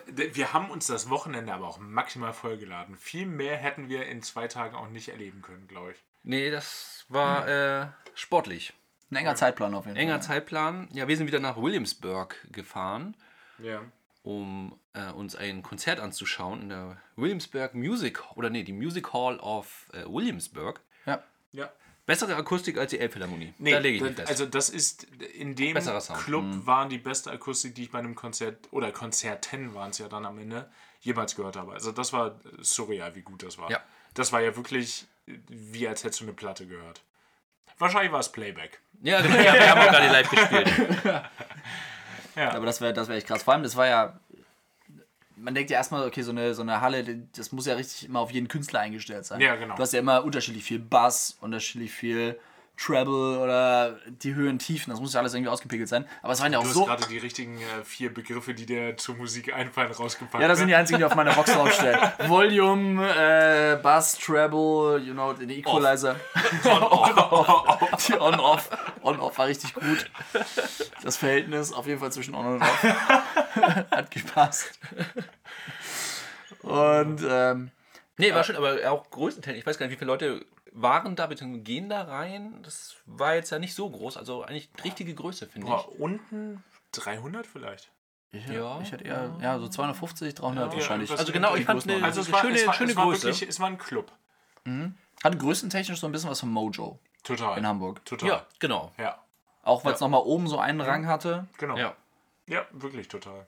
Wir haben uns das Wochenende aber auch maximal vollgeladen. Viel mehr hätten wir in zwei Tagen auch nicht erleben können, glaube ich. Nee, das war äh, sportlich. Ein enger Zeitplan auf jeden Enger Fall. Zeitplan. Ja, wir sind wieder nach Williamsburg gefahren, Ja. um äh, uns ein Konzert anzuschauen in der Williamsburg Music, oder nee, die Music Hall of äh, Williamsburg. Ja. Ja. Bessere Akustik als die Elbphilharmonie. Nee, da lege ich das, fest. Also das ist in dem Besserer Sound. Club waren die beste Akustik, die ich bei einem Konzert oder Konzerten waren es ja dann am Ende jemals gehört habe. Also das war surreal, wie gut das war. Ja. Das war ja wirklich wie als hättest du eine Platte gehört. Wahrscheinlich war es Playback. ja, genau, ja, wir haben auch gerade live gespielt. (laughs) Aber das wäre das wär echt krass. Vor allem, das war ja. Man denkt ja erstmal, okay, so eine, so eine Halle, das muss ja richtig immer auf jeden Künstler eingestellt sein. Ja, genau. Du hast ja immer unterschiedlich viel Bass, unterschiedlich viel Treble oder die Höhen, Tiefen. Das muss ja alles irgendwie ausgepegelt sein. Aber es waren ja auch Du hast so. gerade die richtigen äh, vier Begriffe, die dir zur Musik einfallen, rausgepackt. Ja, das sind die einzigen, die auf meiner Box draufstehen. (laughs) Volume, äh, Bass, Treble, you know, (laughs) die Equalizer. die On-Off. On-Off war richtig gut. Das Verhältnis auf jeden Fall zwischen On und Off (laughs) hat gepasst. Und ähm, Nee, war schon, aber auch größtenteils. Ich weiß gar nicht, wie viele Leute waren da, bzw. gehen da rein. Das war jetzt ja nicht so groß. Also eigentlich richtige Größe, finde ich. Unten 300 vielleicht. ich, Ja. ich hätte eher ja, so 250, 300 Ja, wahrscheinlich. Also genau, ich fand eine, Also es war, schöne, es war, schöne es war Größe. wirklich, es war ein Club. Hat größentechnisch so ein bisschen was von Mojo Total. in Hamburg. Total. ja, genau. Ja, Auch weil es Ja. nochmal oben so einen Rang hatte. genau. Ja. Ja, wirklich total.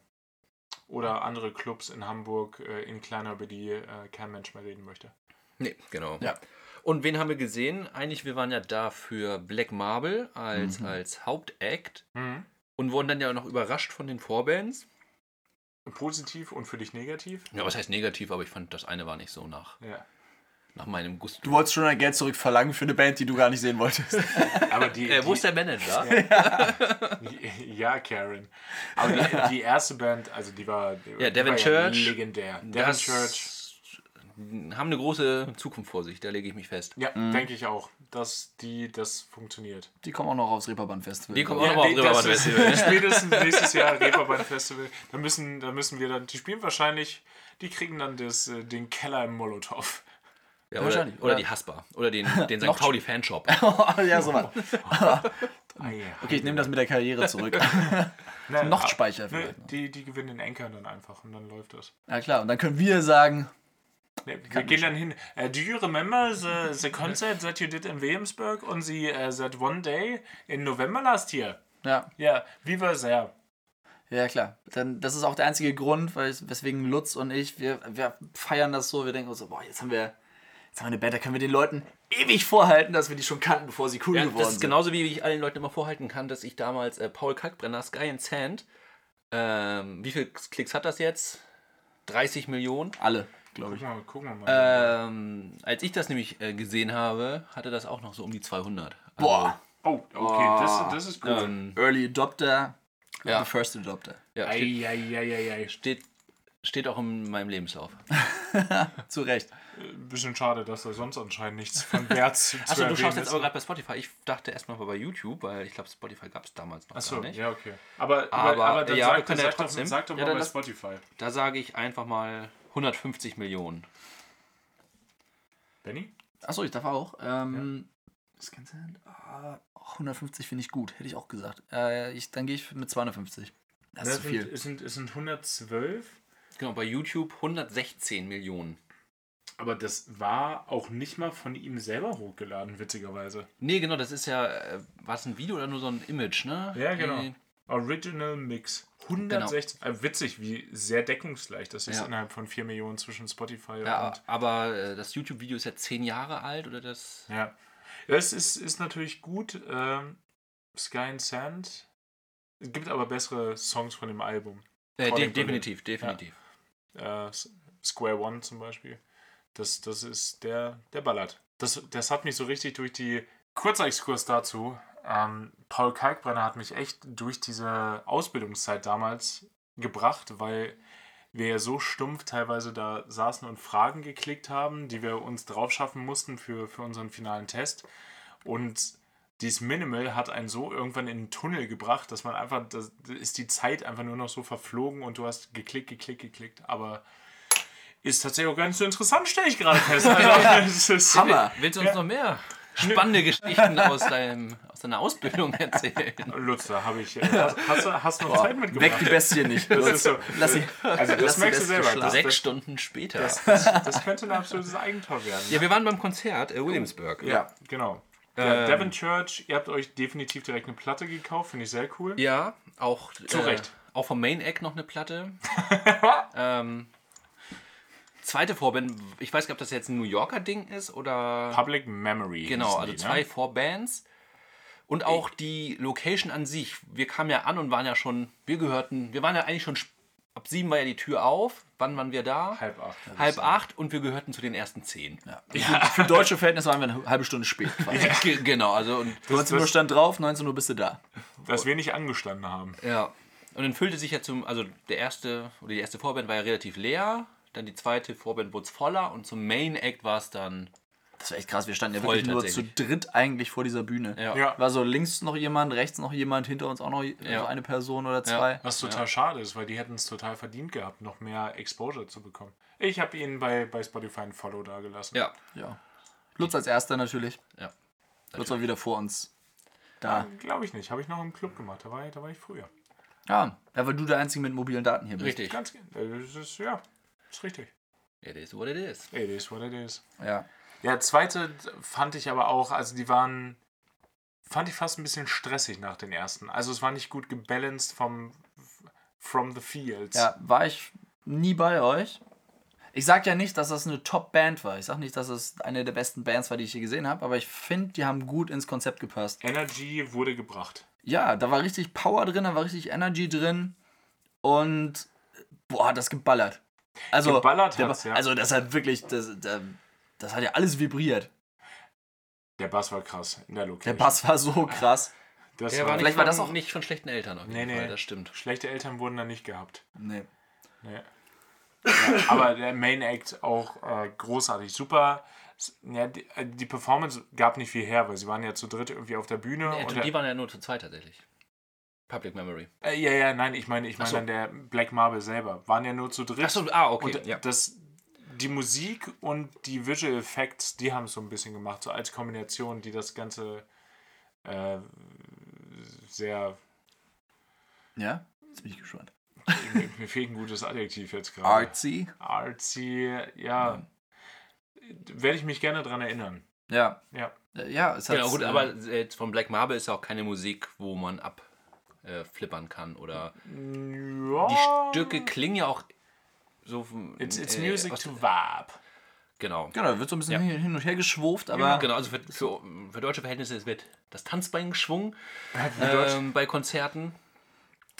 Oder andere Clubs in Hamburg äh, in kleiner, über die äh, kein Mensch mehr reden möchte. Nee, genau. Ja. Und wen haben wir gesehen? Eigentlich, wir waren ja da für Black Marble als, als Hauptact Mhm. und wurden dann ja noch überrascht von den Vorbands. Positiv und für dich negativ? Ja, was heißt negativ, aber ich fand, das eine war nicht so nach, Ja. nach meinem Gusto. Du wolltest schon dein Geld zurückverlangen für eine Band, die du gar nicht sehen wolltest. (laughs) Aber die, Äh, wo die, ist der Manager? (laughs) Ja, Karen. Aber die, die erste Band, also die war, die Ja, Devin war Church. legendär. Devin Das Church. Haben eine große Zukunft vor sich, da lege ich mich fest. Ja, denke ich auch, dass die das funktioniert. Die kommen auch noch aufs Reeperbahn-Festival. Die kommen Ja, auch nochmal nee, auf das das ist Festival. spätestens nächstes Jahr Reeperbahn Festival. Da müssen, da müssen wir dann, die spielen wahrscheinlich, die kriegen dann das, äh, den Keller im Molotow. Ja, oder, wahrscheinlich, oder oder? die Haspa. Oder den, den St. Noch Pauli Fanshop. (laughs) ja, so was. Okay, Okay, ich nehme das mit der Karriere zurück. (laughs) Na, noch ah, Speicher ne, vielleicht. noch. die, die gewinnen den Anchor dann einfach und dann läuft das. Ja klar, und dann können wir sagen, Wir gehen dann hin. Uh, do you remember the, the concert that you did in Williamsburg on the uh, that one day in November last year? ja, Yeah, we were there. ja klar. Dann, das ist auch der einzige Grund, weil weswegen Lutz und ich, wir, wir feiern das so, wir denken so, boah, jetzt haben wir, jetzt haben wir eine Band, da können wir den Leuten ewig vorhalten, dass wir die schon kannten, bevor sie cool Ja, geworden das ist sind. genauso wie ich allen Leuten immer vorhalten kann, dass ich damals äh, Paul Kalkbrenner, Sky and Sand, ähm, wie viele Klicks hat das jetzt? 30 Millionen. Alle, glaube ich. Gucken wir, gucken wir mal. Ähm, als ich das nämlich äh, gesehen habe, hatte das auch noch so um die 200. Also, Boah, oh, okay, das, das ist gut. Ähm, Early Adopter, Ja. the first Adopter. ja, steht, Eieieiei. steht, steht auch in meinem Lebenslauf. (laughs) (laughs) Zu Recht. Bisschen schade, dass da sonst anscheinend nichts von Wert zu, (laughs) Achso, du schaust jetzt aber gerade bei Spotify. Ich dachte erstmal bei YouTube, weil ich glaube, Spotify gab es damals noch Achso, gar nicht. ja, okay. Aber, Aber, aber dann ja, sag, wir können ja sag, trotzdem- Doch, sag doch Ja, mal dann bei Spotify. Da sage ich einfach mal 150 Millionen. Benny? Achso, ich darf auch. Ähm, Was kannst du denn? Ah, 150 finde ich gut, hätte ich auch gesagt. Äh, ich, dann gehe ich mit 250. Das ist es, zu sind, viel. es, sind, es sind 112, Genau, bei YouTube 116 Millionen. aber das war auch nicht mal von ihm selber hochgeladen, witzigerweise. Nee, genau, das ist ja, äh, war es ein Video oder nur so ein Image, ne? Ja, genau. Äh, Original Mix. 116. Äh, witzig, wie sehr deckungsgleich das ist Ja. innerhalb von 4 Millionen zwischen Spotify Ja, und. aber äh, das YouTube-Video ist ja 10 Jahre alt oder das? Ja. Das ist, ist natürlich gut. Ähm, Sky and Sand. Es gibt aber bessere Songs von dem Album. Äh, de definitiv, definitiv. Äh, S- Square One zum Beispiel. Das, das ist der, der ballert. Das, das hat mich so richtig durch die. Kurzer Exkurs dazu. Ähm, Paul Kalkbrenner hat mich echt durch diese Ausbildungszeit damals gebracht, weil wir ja so stumpf teilweise da saßen und Fragen geklickt haben, die wir uns drauf schaffen mussten für, für unseren finalen Test. Und dieses Minimal hat einen so irgendwann in den Tunnel gebracht, dass man einfach, da ist die Zeit einfach nur noch so verflogen und du hast geklickt, geklickt, geklickt. Aber ist tatsächlich auch gar nicht so interessant, stelle ich gerade fest. (laughs) Also, Hammer. (laughs) Willst du uns noch mehr spannende Geschichten aus, deinem, aus deiner Ausbildung erzählen? Lutz, da habe ich. äh, Hast, hast, du- hast noch Zeit mitgebracht? Weg die Bestie nicht. Das ist so. Lass sie. Also, das merkst du selber. Das. Sechs Stunden später. das, das, das könnte ein absolutes Eigentor werden. ja, wir waren beim Konzert, äh, Williamsburg. Ja, genau. Ja, Devon Church, ihr habt euch definitiv direkt eine Platte gekauft, finde ich sehr cool. Ja, auch. Zu äh, Recht. Auch vom Main Act noch eine Platte. (laughs) ähm, zweite Vorband, ich weiß gar nicht, ob das jetzt ein New Yorker Ding ist oder. Public Memory. Genau, also die, zwei Ne? Vorbands. Und auch die Location an sich. Wir kamen ja an und waren ja schon, wir gehörten, wir waren ja eigentlich schon, ab sieben war ja die Tür auf. Wann waren wir da? Halb acht. Halb acht und wir gehörten zu den ersten zehn. Für, für deutsche Verhältnisse waren wir eine halbe Stunde spät. Ge- genau, also und 19 Uhr stand drauf, 19 Uhr bist du da. Dass wir nicht angestanden haben. Ja. Und dann füllte sich ja zum, also der erste, oder die erste Vorband war ja relativ leer. Dann die zweite Vorband wurde es voller und zum Main Act war es dann. Das war echt krass. Wir standen ja wirklich nur zu dritt eigentlich vor dieser Bühne. Ja. Ja. War so links noch jemand, rechts noch jemand, hinter uns auch noch Ja. so eine Person oder zwei. Was total schade ist, weil die hätten es total verdient gehabt, noch mehr Exposure zu bekommen. Ich habe ihnen bei, bei Spotify ein Follow dagelassen. Ja. Ja. Lutz als erster natürlich. Ja. Lutz war wieder vor uns. Da. Glaube ich nicht. Habe ich noch im Club gemacht. Da war ich, da war ich früher. Ja, ja, weil du der Einzige mit mobilen Daten hier bist. Richtig. Ganz äh, das ist, ja, ist richtig. It is what it is. It is what it is. Ja. Ja, zweite fand ich aber auch, also die waren, fand ich fast ein bisschen stressig nach den ersten. Also es war nicht gut gebalanced vom From the Fields. ja, war ich nie bei euch. Ich sag ja nicht, dass das eine Top-Band war. Ich sag nicht, dass es eine der besten Bands war, die ich hier gesehen habe, aber ich finde, die haben gut ins Konzept gepasst. Energy wurde gebracht. Ja, da war richtig Power drin, da war richtig Energy drin und boah, hat das geballert. Also, Geballert der, hat's, ja. Also, das hat wirklich, das, das, das hat ja alles vibriert. Der Bass war krass in der Der Location. Bass war so (laughs) krass. Das Der war, war, nicht Vielleicht war von, das auch- nicht von schlechten Eltern auf jeden Nee, nee. Fall, das stimmt. Schlechte Eltern wurden da nicht gehabt. Nee. Nee. Ja, aber der Main Act auch äh, großartig. Super. Ja, die, äh, die Performance gab nicht viel her, weil sie waren ja zu dritt irgendwie auf der Bühne. Nee, und die der, waren ja nur zu zweit tatsächlich. Public Memory. äh, ja, ja, nein, ich meine, ich meine so. dann der Black Marble selber. Waren ja nur zu dritt. Achso, ah, okay. Und ja. das, die Musik und die Visual Effects, die haben es so ein bisschen gemacht, so als Kombination, die das Ganze äh, sehr. Ja? Jetzt bin ich gespannt. mir, mir fehlt ein gutes Adjektiv jetzt gerade. Artsy? Artsy, ja. Werde ich mich gerne dran erinnern. Ja. Ja. Äh, Ja, es hat. Genau, gut, äh, aber jetzt von Black Marble ist ja auch keine Musik, wo man abflippern kann oder Ja. die Stücke klingen ja auch so It's, it's äh, music to vibe. genau. Genau, da wird so ein bisschen Ja. hin und her geschwurft, aber. Genau, also für, für, für deutsche Verhältnisse wird das Tanzbein geschwungen ähm, bei Konzerten.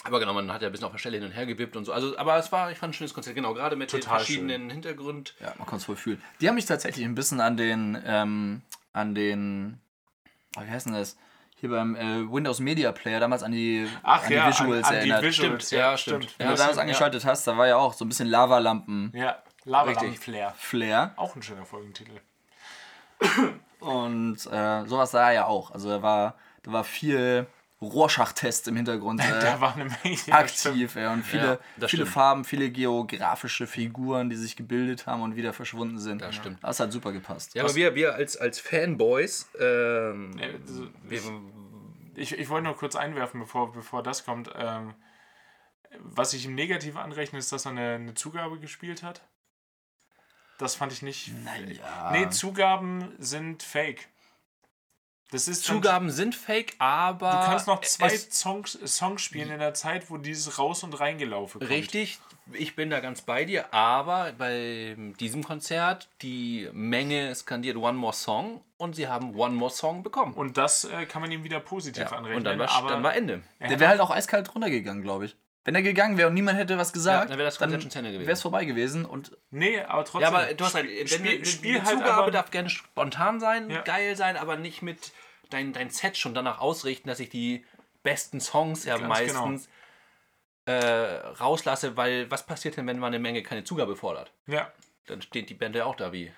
Aber genau, man hat ja ein bisschen auf der Stelle hin und her gewippt und so. Also, aber es war, ich fand ein schönes Konzert, genau, gerade mit Total den verschiedenen Hintergrund. Ja, man kann es wohl fühlen. Die haben mich tatsächlich ein bisschen an den, ähm, an den, oh, wie heißt denn das? Hier beim äh, Windows Media Player damals an die, Ach an ja, die Visuals an, an die erinnert. Visuals. Stimmt, ja, stimmt. Wenn du damals angeschaltet hast, da war ja auch so ein bisschen Lavalampen Ja, Lavalampen-Flair. Flair Auch ein schöner Folgentitel. und äh, sowas da ja auch. Also da war, da war viel Rorschach-Test im Hintergrund (laughs) äh, Da war eine Menge. ja, stimmt. aktiv. Ja, und viele, Ja, viele stimmt. Farben, viele geografische Figuren, die sich gebildet haben und wieder verschwunden sind. Das stimmt. Das hat super gepasst. Ja, aber wir, wir als, als Fanboys, ähm, Äh, so- wir, Ich, ich wollte noch kurz einwerfen, bevor, bevor das kommt. Ähm, was ich ihm negativ anrechne, ist, dass er eine, eine Zugabe gespielt hat. Das fand ich nicht. Naja. Nee, Zugaben sind fake. Das ist dann- Zugaben sind fake, aber. Du kannst noch zwei Songs, Songs spielen in der Zeit, wo dieses Raus- und Reingelaufe kommt. Richtig, ich bin da ganz bei dir, aber bei diesem Konzert, die Menge skandiert One More Song und sie haben One More Song bekommen. Und das äh, kann man ihm wieder positiv ja, anrechnen. und dann war, aber dann war Ende. Der wäre halt auch eiskalt runtergegangen, glaube ich. Wenn er gegangen wäre und niemand hätte was gesagt, Ja, dann wäre Ende gewesen. wäre es vorbei gewesen. Und Nee, aber trotzdem. Ja, aber du hast halt, wenn Spiel, die, Spiel halt Zugabe darf gerne spontan sein, Ja. geil sein, aber nicht mit dein, dein Set schon danach ausrichten, dass ich die besten Songs ja Ganz meistens äh, rauslasse, weil was passiert denn, wenn man eine Menge keine Zugabe fordert? Ja, Dann steht die Band ja auch da wie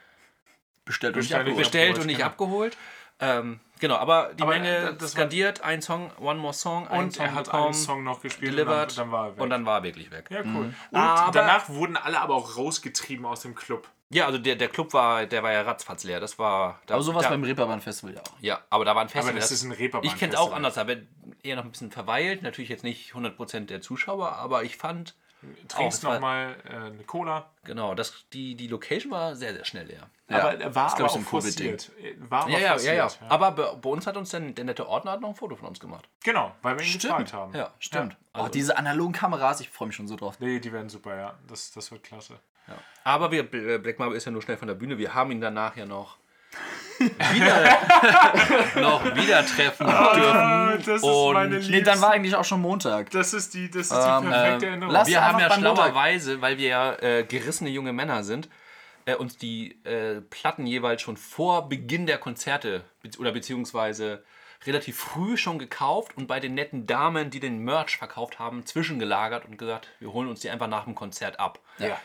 bestellt und nicht Bestellt- abgeholt. bestellt und nicht genau. abgeholt. Ähm, genau, aber die Aber, Menge äh, das war- skandiert, ein Song, One More Song, ein und Song er hat bekommen, einen Song noch gespielt delivered und dann, dann war er weg. und dann war er wirklich weg. ja, cool. Und Aber- danach wurden alle aber auch rausgetrieben aus dem Club. Ja, also der, der Club war, der war ja ratzfatz leer. Das war. Da, Aber sowas da, beim Reeperbahn-Festival ja auch. Ja, aber da war ein Festival. Aber das ist ein Reeperbahn. Ich kenne es auch anders, da wird eher noch ein bisschen verweilt. Natürlich jetzt nicht 100% der Zuschauer, aber ich fand, Trinkst auch, noch mal äh, eine Cola. genau, das, die, die Location war sehr, sehr schnell leer. Ja, aber er war das aber ich, auch so ein Covid-Ding. forciert. War aber Ja, ja, ja, forciert. ja. Aber bei, bei uns hat uns dann der nette Ordner hat noch ein Foto von uns gemacht. Genau, weil wir ihn gefragt haben. Ja, Stimmt. Also- oh, diese analogen Kameras, ich freue mich schon so drauf. Nee, die werden super, ja. Das, das wird klasse. Aber wir, Black Marble ist ja nur schnell von der Bühne. Wir haben ihn danach ja noch wieder, (laughs) noch wieder treffen dürfen. das Und Nee, dann war eigentlich auch schon Montag. Das ist die, das ist Ähm, die perfekte ähm, Erinnerung. lass- wir haben ja Montag. schlauerweise, weil wir ja äh, gerissene junge Männer sind, äh, uns die äh, Platten jeweils schon vor Beginn der Konzerte be oder beziehungsweise relativ früh schon gekauft und bei den netten Damen, die den Merch verkauft haben, zwischengelagert und gesagt, wir holen uns die einfach nach dem Konzert ab. ja.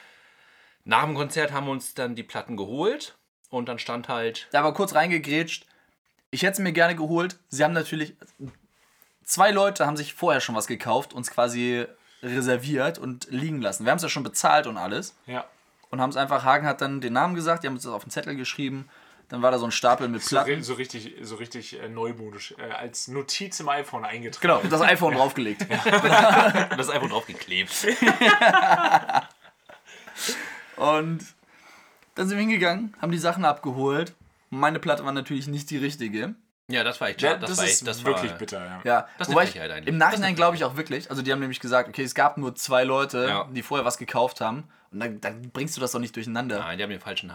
Nach dem Konzert haben wir uns dann die Platten geholt und dann stand halt Da war kurz reingegrätscht. Ich hätte es mir gerne geholt. Sie haben natürlich. Zwei Leute haben sich vorher schon was gekauft, uns quasi reserviert und liegen lassen. Wir haben es ja schon bezahlt und alles. ja. Und haben es einfach, Hagen hat dann den Namen gesagt, die haben uns das auf den Zettel geschrieben. Dann war da so ein Stapel mit So, Platten. so richtig, so richtig äh, neumodisch. Äh, als Notiz im iPhone eingetragen. Genau, und (laughs) (laughs) das iPhone draufgelegt. das einfach draufgeklebt. Und dann sind wir hingegangen, haben die Sachen abgeholt. Meine Platte war natürlich nicht die richtige. Ja, das war echt Ja, schade. das, das, war ist echt, das wirklich war, bitter, ja. Ja, Das wobei ich, eigentlich. im Nachhinein glaube ich auch wirklich, also die haben nämlich gesagt, okay, es gab nur zwei Leute, Ja. die vorher was gekauft haben. Und dann, dann bringst du das doch nicht durcheinander. Nein, die haben den falschen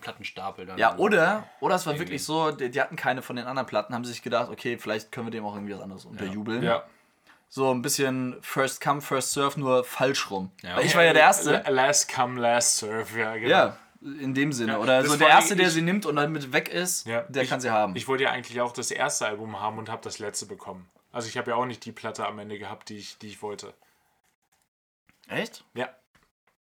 Plattenstapel dann. Ja, oder, oder es war Irgendwie. wirklich so, die, die hatten keine von den anderen Platten, haben sich gedacht, okay, vielleicht können wir dem auch irgendwie was anderes unterjubeln. Ja. So ein bisschen First Come, First Serve, nur falsch rum. Ja. Weil ich war ja der Erste. La- Last come, last serve, ja, genau. Ja, in dem Sinne. Ja, Oder so der Erste, der ich- sie nimmt und damit weg ist, Ja, der ich- kann sie haben. Ich wollte ja eigentlich auch das erste Album haben und habe das letzte bekommen. Also ich habe ja auch nicht die Platte am Ende gehabt, die ich, die ich wollte. Echt? Ja.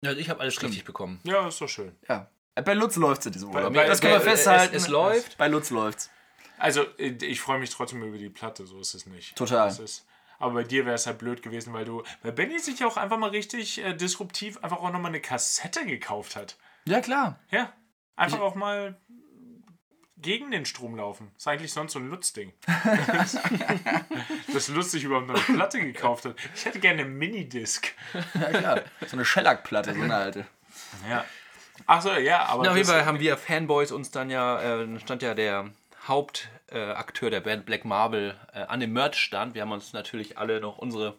Also ich habe alles richtig bekommen. Ja, ist doch schön. Ja. Bei Lutz läuft's in diesem Urlaub. bei- das können wir festhalten. es- es läuft. Bei Lutz läuft's. Also äh, ich freue mich trotzdem über die Platte, so ist es nicht. Total. Das ist, aber bei dir wäre es halt blöd gewesen, weil du, weil Benny sich ja auch einfach mal richtig äh, disruptiv einfach auch nochmal eine Kassette gekauft hat. Ja, klar. Ja. Einfach auch mal gegen den Strom laufen. Ist eigentlich sonst so ein Lutz-Ding. Dass Lutz sich überhaupt eine Platte gekauft hat. Ich hätte gerne eine Minidisc. Ja, klar. So eine Shellac-Platte, so eine alte. Ja. Achso, ja, aber. Na, auf jeden das- Fall haben wir Fanboys uns dann ja, äh, dann stand ja der Hauptakteur äh, der Band Black Marble äh, an dem Merch-Stand. Wir haben uns natürlich alle noch unsere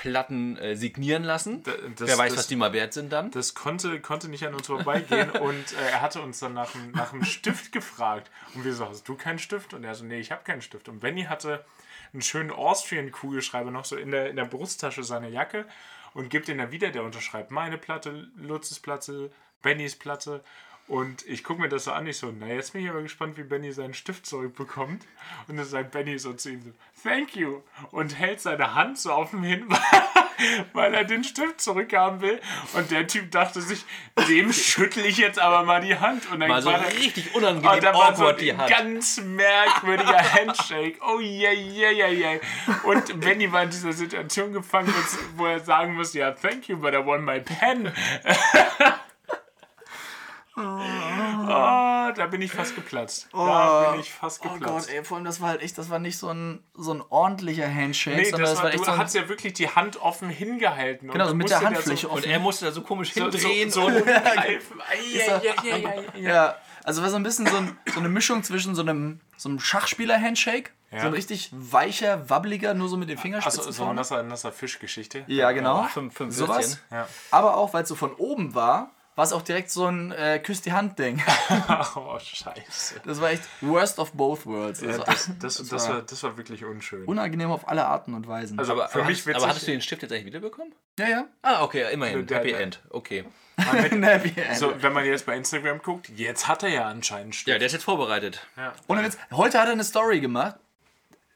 Platten äh, signieren lassen. Da- das- Wer weiß, das- was die mal wert sind dann. das konnte, konnte nicht an uns vorbeigehen (laughs) und äh, er hatte uns dann nach nach dem Stift gefragt. Und wir so, hast du keinen Stift? Und er so, nee, ich habe keinen Stift. Und Benny hatte einen schönen Austrian-Kugelschreiber noch so in der, in der Brusttasche seiner Jacke und gibt ihn dann wieder, der unterschreibt meine Platte, Lutzes Platte, Bennys Platte. Und ich gucke mir das so an, ich so, na jetzt bin ich aber gespannt, wie Benny seinen Stift zurückbekommt. Und dann sagt Benny so zu ihm so, thank you. Und hält seine Hand so auf dem Hin (laughs) weil er den Stift zurückhaben will. Und der Typ dachte sich, dem schüttel ich jetzt aber mal die Hand. Und dann Mal so war da- richtig und unangenehm da war so die ein Hand. ganz merkwürdiger (laughs) Handshake. Oh je, je, je, je. Und Benny war in dieser Situation gefangen, wo er sagen muss, ja, thank you, but I want my pen. (laughs) oh, da bin ich fast geplatzt. Da bin ich fast Oh geplatzt. Gott, ey, vor allem das war halt echt, das war nicht so ein, so ein ordentlicher Handshake, Nee, sondern das das war, war echt du so hast ja wirklich die Hand offen hingehalten. Genau, so mit der Handfläche so, offen. Und er musste da so komisch so, hindrehen. so, so (laughs) ei, er- ei, ei, ei, ei. Ja, also war so ein bisschen so, ein, so eine Mischung zwischen so einem, so einem Schachspieler-Handshake, Ja. so ein richtig weicher, wabbeliger, nur so mit den Fingerspitzen Achso, so eine nasser, nasser Fischgeschichte. Ja, genau. fünf, fünf Sowas. Ja. Aber auch, weil es so von oben war, war es auch direkt so ein äh, Küss die Hand-Ding. (laughs) Oh, scheiße. Das war echt worst of both worlds. Ja, Also, das, das, das, war- war, das war wirklich unschön. unangenehm auf alle Arten und Weisen. Also Aber, für mich hast, witzig. aber hattest du den Stift jetzt eigentlich wiederbekommen? ja, ja. Ah, okay, immerhin. Der- Happy der- End. Okay. (laughs) Happy End. so, wenn man jetzt bei Instagram guckt, jetzt hat er ja anscheinend Stift. Ja, der ist jetzt vorbereitet. Ohne Witz, heute hat er eine Story gemacht.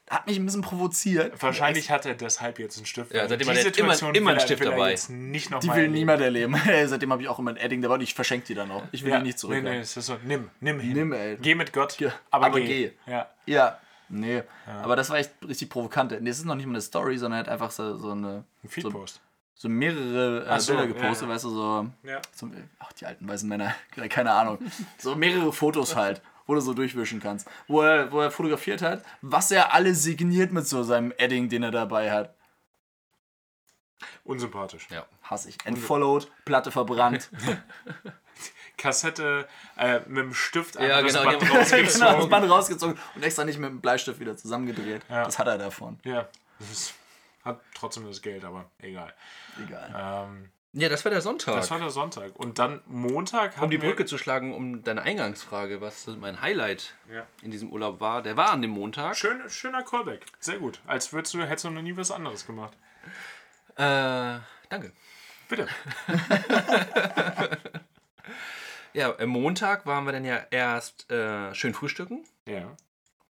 Hat mich ein bisschen provoziert. Wahrscheinlich hat er deshalb jetzt einen Stift. Ja, weil seitdem hat er jetzt immer- immer einen er- Stift will er dabei. Jetzt nicht noch Die will erleben. niemand erleben. Seitdem habe ich auch immer ein Edding dabei und ich verschenke die dann auch. Ich will Ja, die nicht zurück. Nee, nee, es ist so, nimm, nimm hin. Nimm, ey. Geh mit Gott, Ge- aber, aber geh. geh. Ja. Ja, nee. Aber das war echt richtig provokant. Nee, Das ist noch nicht mal eine Story, sondern halt einfach so, so eine. Ein Feedpost. So mehrere äh, so, Bilder ja, gepostet, ja. weißt du, so. Ja. so. Ach, die alten weißen Männer. (laughs) Keine Ahnung. So mehrere Fotos halt, wo du so durchwischen kannst. Wo er, wo er fotografiert hat, was er alles signiert mit so seinem Edding, den er dabei hat. Unsympathisch. Ja. Hass ich. Entfollowed, Platte verbrannt. (laughs) Kassette äh, mit dem Stift Ja, einfach genau, das Band rausgezogen. genau, das Band rausgezogen und extra nicht mit dem Bleistift wieder zusammengedreht. Ja. Das hat er davon. Ja, das ist, hat trotzdem das Geld, aber egal. Egal. Ähm, Ja, das war der Sonntag. das war der Sonntag. Und dann Montag um die Brücke zu schlagen, um deine Eingangsfrage, was mein Highlight Ja. in diesem Urlaub war, der war an dem Montag. Schön, schöner Callback. Sehr gut. Als würdest du, hättest du noch nie was anderes gemacht. Äh, danke. Bitte. (laughs) (laughs) Ja, am Montag waren wir dann ja erst äh, schön frühstücken Ja.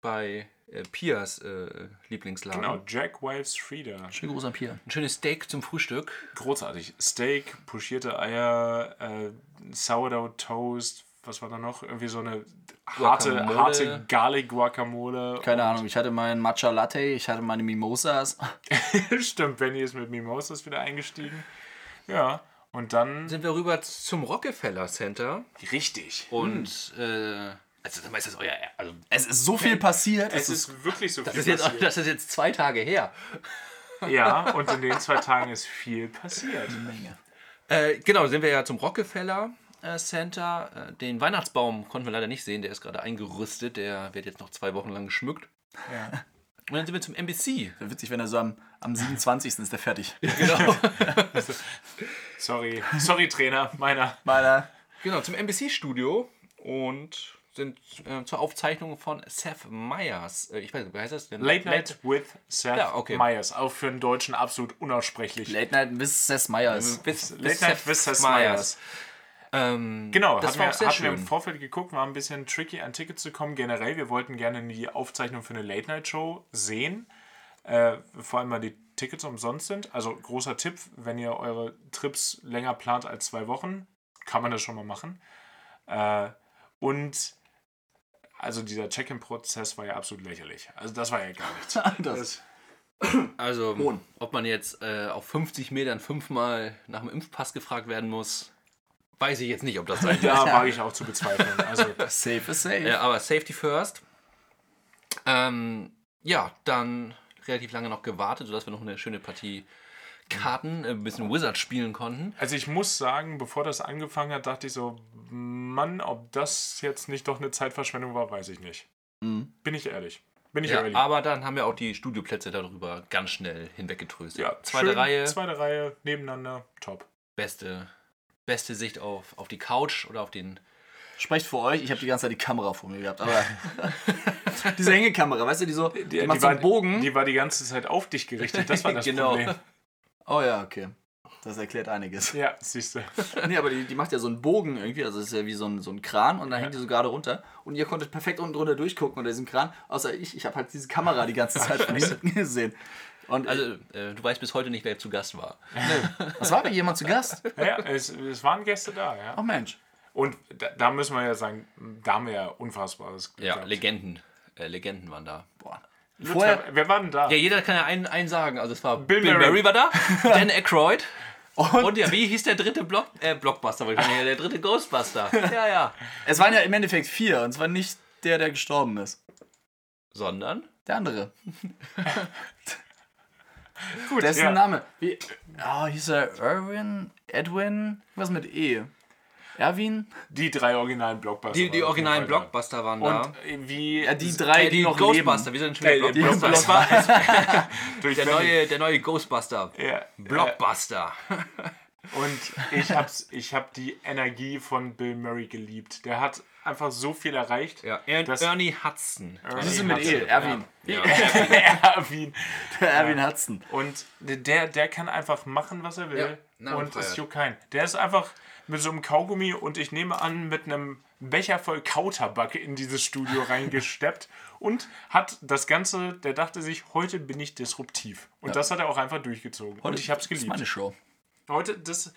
bei äh, Pias äh, Lieblingsladen. Genau, Jack Wives Frieda. Schönen Gruß an Pia. Ein schönes Steak zum Frühstück. Großartig. Steak, pochierte Eier, äh, Sourdough Toast, was war da noch? Irgendwie so eine harte, Guacamole. harte Garlic Guacamole. Keine Ahnung, ich hatte meinen Matcha Latte, ich hatte meine Mimosas. (laughs) Stimmt, Benny ist mit Mimosas wieder eingestiegen. Ja, und dann. Sind wir rüber zum Rockefeller Center Richtig. und äh, also sag mal, ist das euer also Es ist so viel (laughs) passiert. Es ist wirklich so das viel ist, jetzt, passiert. das ist jetzt zwei Tage her. Ja, (laughs) und in den zwei Tagen ist viel passiert. Menge. Äh, genau, sind wir ja zum Rockefeller äh, Center. Äh, den Weihnachtsbaum konnten wir leider nicht sehen, der ist gerade eingerüstet, der wird jetzt noch zwei Wochen lang geschmückt. Ja. Und dann sind wir zum NBC. Wäre witzig, wenn er so am, am 27. ist der fertig. (laughs) Genau. Sorry, sorry Trainer, meiner. Meiner. genau, zum NBC-Studio und sind äh, zur Aufzeichnung von Seth Meyers. Äh, ich weiß nicht, wie heißt das denn? Late Night with Seth Ja, okay. Meyers. Auch für einen Deutschen absolut unaussprechlich. Late Night with Seth Meyers. Bis, Late Night with Seth Meyers. Ähm, Genau, das hatten, war wir, hatten wir im. Vorfeld geguckt, war ein bisschen tricky an Tickets zu kommen. Generell, wir wollten gerne die Aufzeichnung für eine Late-Night-Show sehen. Äh, vor allem, weil die Tickets umsonst sind. Also großer Tipp, wenn ihr eure Trips länger plant als zwei Wochen, kann man das schon mal machen. Äh, und also dieser Check-in-Prozess war ja absolut lächerlich. Also das war ja gar nichts. (laughs) Das- Also, Hohn. ob man jetzt äh, auf 50 Metern fünfmal nach dem Impfpass gefragt werden muss, weiß ich jetzt nicht, ob das sein wird. Da wage ich auch zu bezweifeln. Also (laughs) Safe is safe. Ja, aber Safety first. Ähm, ja, dann relativ lange noch gewartet, sodass wir noch eine schöne Partie Karten, äh, ein bisschen Wizard spielen konnten. Also ich muss sagen, bevor das angefangen hat, dachte ich so, Mann, ob das jetzt nicht doch eine Zeitverschwendung war, weiß ich nicht. Mhm. Bin ich ehrlich. Bin ich Ja, ehrlich. aber dann haben wir auch die Studioplätze darüber ganz schnell hinweggetröstet. ja, Zweite schön, Reihe, Zweite Reihe, nebeneinander, top. beste, beste Sicht auf, auf die Couch oder auf den. Sprecht für euch, ich habe die ganze Zeit die Kamera vor mir gehabt, aber (laughs) diese Hängekamera, weißt du, die so, die, macht so war, einen Bogen. die war die ganze Zeit auf dich gerichtet, das war das (laughs) Genau. Problem. Oh ja, okay. Das erklärt einiges. Ja, siehst du. (laughs) Nee, aber die, die macht ja so einen Bogen irgendwie, also das ist ja wie so ein, so ein Kran und dann hängt die so gerade runter und ihr konntet perfekt unten drunter durchgucken unter diesem Kran, außer ich, ich habe halt diese Kamera die ganze Zeit (laughs) von hinten (laughs) gesehen. Und Also, äh, du weißt bis heute nicht, wer zu Gast war. was war da jemand zu Gast? Ja, es, es waren Gäste da, ja. Oh Mensch. Und da, da müssen wir ja sagen, da haben wir ja unfassbares Glück Ja, gehabt. Legenden. Äh, Legenden waren da. Boah. Vorher, wer war denn da? Ja, jeder kann ja einen, einen sagen. Also es war Bill Bill, Murray. Murray. war da, (laughs) Dan Aykroyd und, und ja, wie hieß der dritte Block, äh, Blockbuster? ich sagen, der dritte Ghostbuster. (laughs) Ja, ja. es waren ja im Endeffekt vier und zwar nicht der, der gestorben ist. Sondern? Der andere. (laughs) Gut, Dessen ja. Name. Wie, oh, hieß er Irwin? Edwin? Was mit E? Erwin? Die drei originalen Blockbuster. Die, die originalen. Blockbuster waren Und da. äh, wie. Ja, die drei, Äh, die, die noch Ghostbuster, leben. wir sind schon Äh, wieder die Blockbuster. Das (laughs) war durch der neue, der neue Ghostbuster. Ja, Blockbuster. Und ich hab's, ich hab die Energie von Bill Murray geliebt. Der hat einfach so viel erreicht. Ja, er Ernie Hudson. Das ist mit Hudson, E. Erwin. Ja. Erwin. (laughs) Der Erwin Hudson. Und der, der kann einfach machen, was er will. Ja, na, und es juckt keinen. Der ist einfach mit so einem Kaugummi und ich nehme an, mit einem Becher voll Kautabak in dieses Studio (laughs) reingesteppt und hat das Ganze, der dachte sich, heute bin ich disruptiv. Und das hat er auch einfach durchgezogen. und ich hab's Das ist geliebt. meine Show. Heute das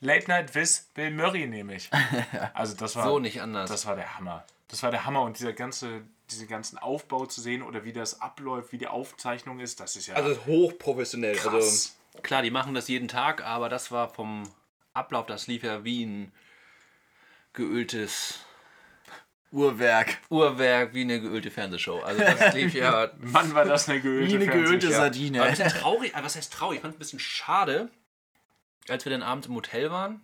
Late Night with Bill Murray nehme ich. (laughs) Also das war So nicht anders. Das war der Hammer. Das war der Hammer und dieser ganze diese ganzen Aufbau zu sehen oder wie das abläuft, wie die Aufzeichnung ist, das ist ja Also hochprofessionell. krass. Also klar, die machen das jeden Tag, aber das war vom Ablauf, das lief ja wie ein geöltes Uhrwerk. Uhrwerk, wie eine geölte Fernsehshow. Also das (laughs) lief ja Mann, war das eine geölte Wie eine geölte Fernsehshow. War ein Sardine. bisschen traurig, aber was heißt traurig? Ich fand es ein bisschen schade, als wir dann abends im Hotel waren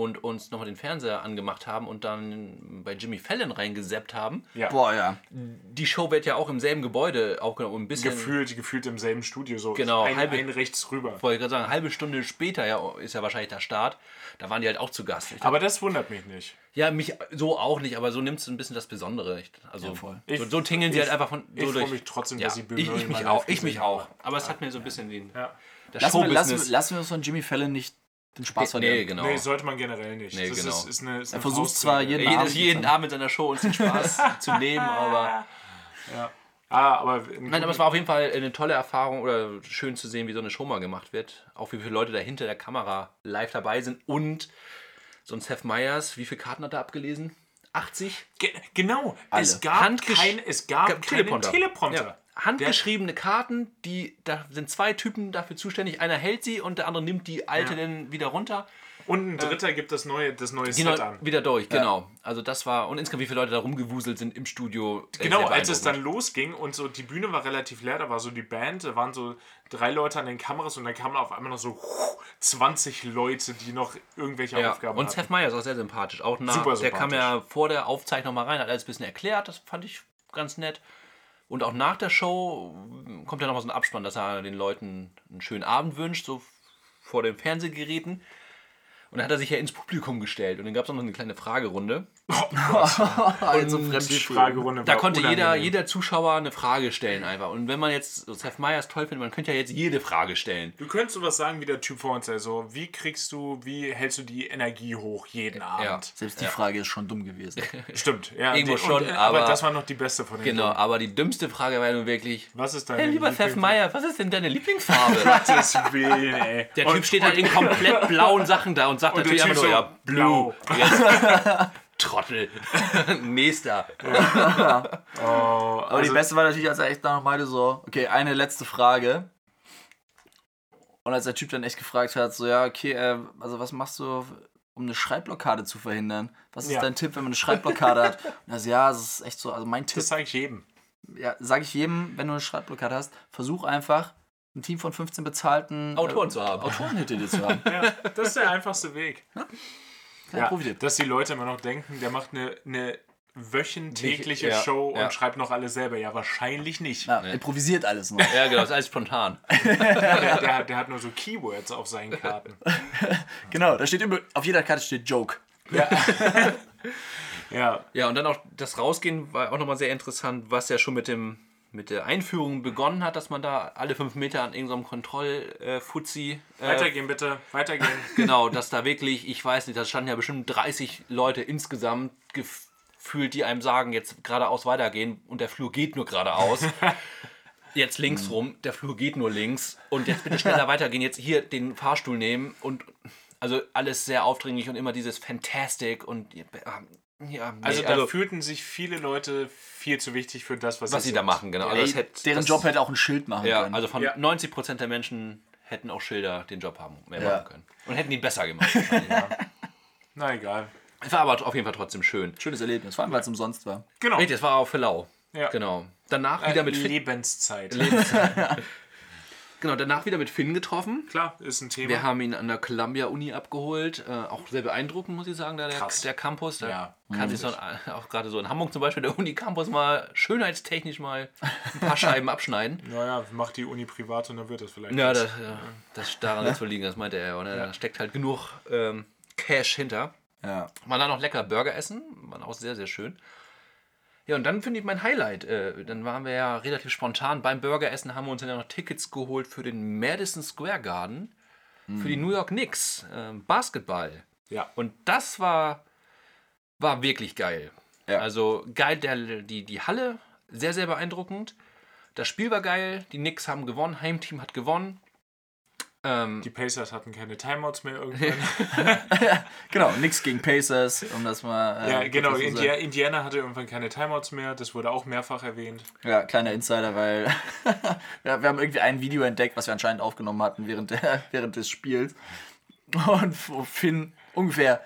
und uns nochmal den Fernseher angemacht haben und dann bei Jimmy Fallon reingesappt haben. Ja. Boah, ja. Die Show wird ja auch im selben Gebäude aufgenommen und ein bisschen. Gefühlt, gefühlt im selben Studio, so Genau, ein, halbe- ein rechts rüber. Wollte ich gerade sagen, eine halbe Stunde später ja, ist ja wahrscheinlich der Start. Da waren die halt auch zu Gast. Ich Aber das wundert mich nicht. ja, mich so auch nicht, aber so nimmt es ein bisschen das Besondere. Ich- Also voll. so, so tingeln sie Ich- halt einfach von so ich durch. freu mich trotzdem, ja, dass sie Bill ich, ich mich auch, ich mich auch. Aber es hat mir so ein bisschen den Ja. das Lassen wir, lassen, lassen wir uns von Jimmy Fallon nicht den Spaß nee, verderben. genau. Nee, sollte man generell nicht. Nee, das genau. ist, ist eine, ist Er versucht zwar jeden jeden, Abend jeden mit Abend in seiner Show uns den Spaß (laughs) zu nehmen, aber Ah, aber in nein, aber es war auf jeden Fall eine tolle Erfahrung oder schön zu sehen, wie so eine Show mal gemacht wird. Auch wie viele Leute da hinter der Kamera live dabei sind und so ein Seth Meyers, wie viele Karten hat er abgelesen? 80? Ge genau. Alle. Es gab kein, es gab keinen Teleprompter. Teleprompter. Ja. Handgeschriebene Karten, die da sind zwei Typen dafür zuständig. Einer hält sie und der andere nimmt die alte Ja. dann wieder runter. Und ein dritter gibt das neue, das neue Genau, Set an. wieder durch, genau. Also das war und insgesamt wie viele Leute da rumgewuselt sind im Studio. äh, Genau, als es dann losging und so die Bühne war relativ leer, da war so die Band, da waren so drei Leute an den Kameras und dann kamen auf einmal noch so 20 Leute, die noch irgendwelche ja. Aufgaben Und hatten. Seth Meyers auch sehr sympathisch. Auch nach, Super der kam sympathisch. ja vor der Aufzeichnung mal rein, hat alles ein bisschen erklärt, das fand ich ganz nett. Und auch nach der Show kommt ja noch mal so ein Abspann, dass er den Leuten einen schönen Abend wünscht, so vor den Fernsehgeräten. Und dann hat er sich ja ins Publikum gestellt und dann gab es noch eine kleine Fragerunde. (laughs) Also die Fremdschämen. Fragerunde Da konnte jeder, unangenehm. jeder Zuschauer eine Frage stellen einfach. Und wenn man jetzt so Seth Meyers toll findet, man könnte ja jetzt jede Frage stellen. Du könntest sowas sagen wie der Typ vor uns, also wie kriegst du, wie hältst du die Energie hoch jeden Abend? Selbst die Frage ist schon dumm gewesen. (laughs) Stimmt, ja. Irgendwo die, schon, und, aber- das war noch die beste von den Genau, Dummen. aber die dümmste Frage war nun wirklich, Was ist deine hey, lieber Seth Lieblings- Meyer, was ist denn deine (laughs) Lieblingsfarbe? Gottes Willen, ey. Der Und- Typ steht halt in komplett blauen Sachen da und sagt und natürlich einfach nur, so, ja, blue. (laughs) Trottel. (laughs) Nächster. (laughs) Oh, Aber die also- beste war natürlich, als er echt noch meinte so, okay, eine letzte Frage. Und als der Typ dann echt gefragt hat, so, ja, okay, äh, also was machst du, um eine Schreibblockade zu verhindern? Was ist Ja. dein Tipp, wenn man eine Schreibblockade hat? Und er so, ja, das ist echt so, also mein Tipp, Das sage ich jedem. ja, sage ich jedem, wenn du eine Schreibblockade hast, versuch einfach, ein Team von 15 bezahlten Autoren äh, zu haben. Autoren hinter dir zu (laughs) haben. Ja, das ist der einfachste Weg. Kein Profi-Tipp. dass die Leute immer noch denken, der macht eine, eine wöchentliche Ja, Show ja. und schreibt noch alles selber. Ja, wahrscheinlich nicht. Ja, improvisiert alles noch. Ja, genau, das ist alles spontan. (laughs) Der, der, der hat nur so Keywords auf seinen Karten. (laughs) genau, da steht immer, auf jeder Karte steht Joke. Ja, Ja, und dann auch das Rausgehen war auch nochmal sehr interessant, was ja schon mit dem mit der Einführung begonnen hat, dass man da alle fünf Meter an irgendeinem Kontrollfuzzi äh, Weitergehen bitte, weitergehen. (laughs) Genau, dass da wirklich, ich weiß nicht, da standen ja bestimmt 30 Leute insgesamt gefühlt, die einem sagen, jetzt geradeaus weitergehen und der Flur geht nur geradeaus. (laughs) Jetzt links rum, der Flur geht nur links und jetzt bitte schneller (laughs) weitergehen, jetzt hier den Fahrstuhl nehmen und also alles sehr aufdringlich und immer dieses Fantastic und ja, ja, nee, Also da fühlten sich viele Leute viel zu wichtig für das, was, was sie da machen, genau. Also das hätte, Deren das, Job hätte auch ein Schild machen ja, können. also von Ja. 90% der Menschen hätten auch Schilder den Job haben, mehr Ja. machen können. Und hätten ihn besser gemacht. (laughs) Na egal. Es war aber auf jeden Fall trotzdem schön. Schönes Erlebnis, vor allem weil es umsonst war. Genau. Richtig, das war auch für lau. Ja. Genau. Danach Äh, wieder mit Finn, Lebenszeit. (laughs) genau, danach wieder mit Finn getroffen. Klar, ist ein Thema. Wir haben ihn an der Columbia Uni abgeholt. Äh, auch sehr beeindruckend, muss ich sagen, da der, der Campus. Da Ja, kann sich so, auch gerade so in Hamburg zum Beispiel, der Uni-Campus mal schönheitstechnisch mal ein paar Scheiben (laughs) abschneiden. naja, macht die Uni privat und dann wird das vielleicht. Ja, das, ja, das daran wird es wohl liegen, das meinte er ja. Ne? Da steckt halt genug ähm, Cash hinter. Ja. Man dann noch lecker Burger essen, war auch sehr, sehr schön. Ja, und dann finde ich mein Highlight. Äh, dann waren wir ja relativ spontan beim Burgeressen, haben wir uns dann ja noch Tickets geholt für den Madison Square Garden, für die New York Knicks, ähm, Basketball. ja. Und das war, war wirklich geil. Ja. Also geil, der, die, die Halle, sehr, sehr beeindruckend. Das Spiel war geil, die Knicks haben gewonnen, Heimteam hat gewonnen. Ähm, Die Pacers hatten keine Timeouts mehr irgendwann. (laughs) (laughs) Genau, nix gegen Pacers, um das mal. äh, ja, genau. India Indiana hatte irgendwann keine Timeouts mehr. Das wurde auch mehrfach erwähnt. Ja, kleiner Insider, weil (laughs) ja, wir haben irgendwie ein Video entdeckt, was wir anscheinend aufgenommen hatten während, der, während des Spiels. Und wo Finn ungefähr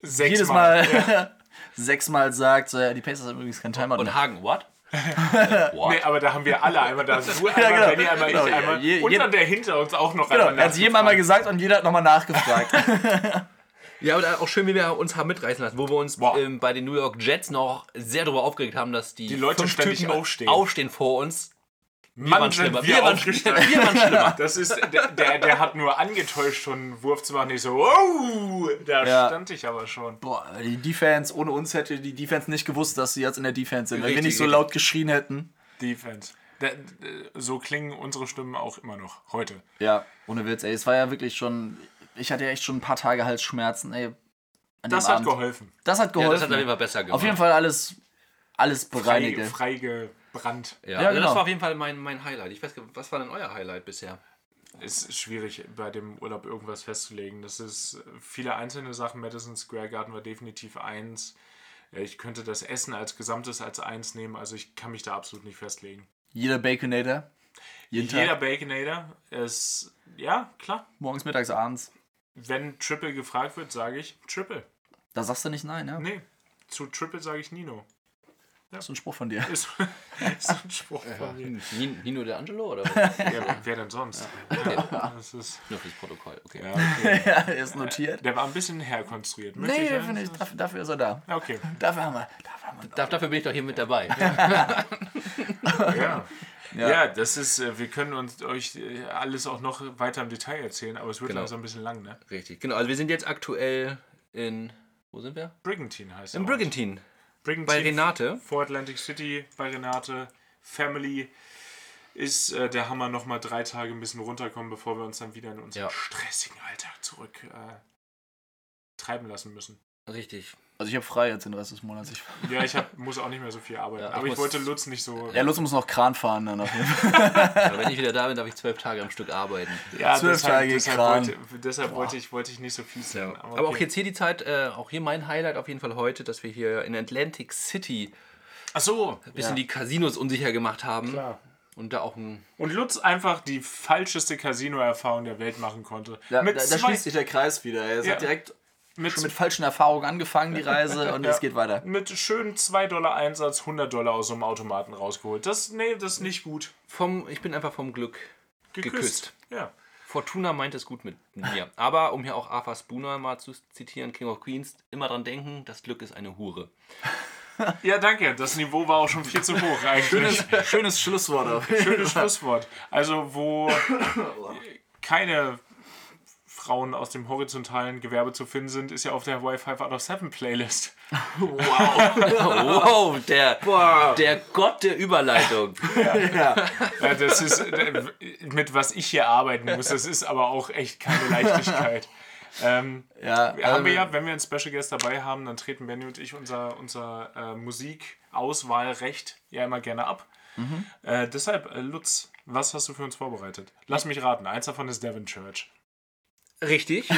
Sechsmal. jedes Mal sechsmal sagt, so, ja, die Pacers haben übrigens kein Timeout und mehr. Hagen, what? (laughs) Nee, aber da haben wir alle einmal da. Du (laughs) einmal, genau. Benny einmal, Genau, ich einmal. je- und dann der hinter uns auch noch Genau, einmal. er hat es jedem einmal gesagt und jeder hat nochmal nachgefragt. (laughs) Ja, aber auch schön, wie wir uns haben mitreißen lassen, wo wir uns ähm, bei den New York Jets noch sehr darüber aufgeregt haben, dass die, Die Leute fünf ständig Typen aufstehen. aufstehen vor uns. Wir Mann, waren schlimmer. wir Wir waren schlimmer. Wir waren schlimmer. Das ist, der, der, der hat nur angetäuscht, schon einen Wurf zu machen. Ich so, wow, da Ja. stand ich aber schon. Boah, die Defense, ohne uns hätte die Defense nicht gewusst, dass sie jetzt in der Defense sind. Wenn wir Richtig, nicht so richtig. laut geschrien hätten. Defense. Da, so klingen unsere Stimmen auch immer noch heute. Ja, ohne Witz, ey. Es war ja wirklich schon. Ich hatte ja echt schon ein paar Tage Halsschmerzen, ey. An Das dem hat Abend. geholfen. Das hat Ja, geholfen. das hat jeden Fall besser gemacht. Auf jeden Fall alles, alles Frei, bereinige. Freigebrannt. Ja, Ja, genau. das war auf jeden Fall mein, mein Highlight. Ich weiß gar nicht, was war denn euer Highlight bisher? Ist schwierig, bei dem Urlaub irgendwas festzulegen. Das ist viele einzelne Sachen. Madison Square Garden war definitiv eins. Ja, Ich könnte das Essen als Gesamtes als eins nehmen. Also ich kann mich da absolut nicht festlegen. Jeder Baconator. Jeden Jeder Tag. Baconator ist, ja, klar. Morgens, mittags, abends. Wenn Triple gefragt wird, sage ich Triple. Da sagst du nicht nein, ja? Nee, zu Triple sage ich Nino. Das ist ein Spruch von dir. Ist, (laughs) ist ein Spruch von mir. Nin- Nino de Angelo oder was? Ja, wer denn sonst? Ja, das ist, Nur fürs Protokoll, okay. ja, okay. (laughs) ja, er ist notiert. Der war ein bisschen herkonstruiert. Möchte Nee, ja- finde ich, dafür, dafür ist er da. Okay, Dafür haben wir. Dafür haben wir Da- Dafür bin ich doch hier mit dabei. (laughs) ja. Ja. Ja, das ist, äh, wir können uns euch äh, alles auch noch weiter im Detail erzählen, aber es wird Genau. langsam ein bisschen lang, ne? Richtig, genau. Also wir sind jetzt aktuell in, wo sind wir? Brigantine heißt In der Ort. Brigantine. Brigantine Bei Renate. Vor Atlantic City bei Renate. Family ist äh, der Hammer nochmal drei Tage ein bisschen runterkommen, bevor wir uns dann wieder in unseren Ja. stressigen Alltag zurück äh, treiben lassen müssen. Richtig. Also ich habe frei jetzt den Rest des Monats. Ich, (laughs) Ja, ich hab, muss auch nicht mehr so viel arbeiten. Ja, ich aber ich wollte Lutz nicht so. ja, Lutz muss noch Kran fahren dann auf jeden Fall. Aber wenn ich wieder da bin, darf ich zwölf Tage am Stück arbeiten. Ja, Zwölf deshalb, Tage deshalb, Kran. wollte, deshalb wollte, ich, wollte ich nicht so viel sein. Aber auch jetzt hier die Zeit, äh, auch hier mein Highlight auf jeden Fall heute, dass wir hier in Atlantic City Ach so. ein bisschen die Casinos unsicher gemacht haben. Klar. Und da auch ein. Und Lutz einfach die falscheste Casino-Erfahrung der Welt machen konnte. Da, mit da, da schließt sich der Kreis wieder. Es Ja. hat direkt mit, schon mit falschen Erfahrungen angefangen, die Reise, und (laughs) Ja. es geht weiter. mit schön 2 Dollar Einsatz 100 Dollar aus so einem Automaten rausgeholt. Das, nee, das ist nicht gut. Vom, ich bin einfach vom Glück Geküsst. geküsst. Ja. Fortuna meint es gut mit mir. Aber um hier auch Arthur Spooner mal zu zitieren, King of Queens, immer dran denken, das Glück ist eine Hure. (laughs) ja, danke. Das Niveau war auch schon viel zu hoch eigentlich. Schönes, schönes Schlusswort Schönes Schlusswort. Also, wo (coughs) keine Frauen aus dem horizontalen Gewerbe zu finden sind, ist ja auf der Wi-Fi out of 7 Playlist. (laughs) (laughs) Wow, der, der Gott der Überleitung. (laughs) Ja, das ist äh, mit was ich hier arbeiten muss. Das ist aber auch echt keine Leichtigkeit. Ähm, Ja, haben wir ähm, ja, wenn wir einen Special Guest dabei haben, dann treten Benny und ich unser, unser äh, Musikauswahlrecht ja immer gerne ab. Mhm. Äh, deshalb, äh, Lutz, was hast du für uns vorbereitet? Lass mich raten, eins davon ist Devon Church. Richtig.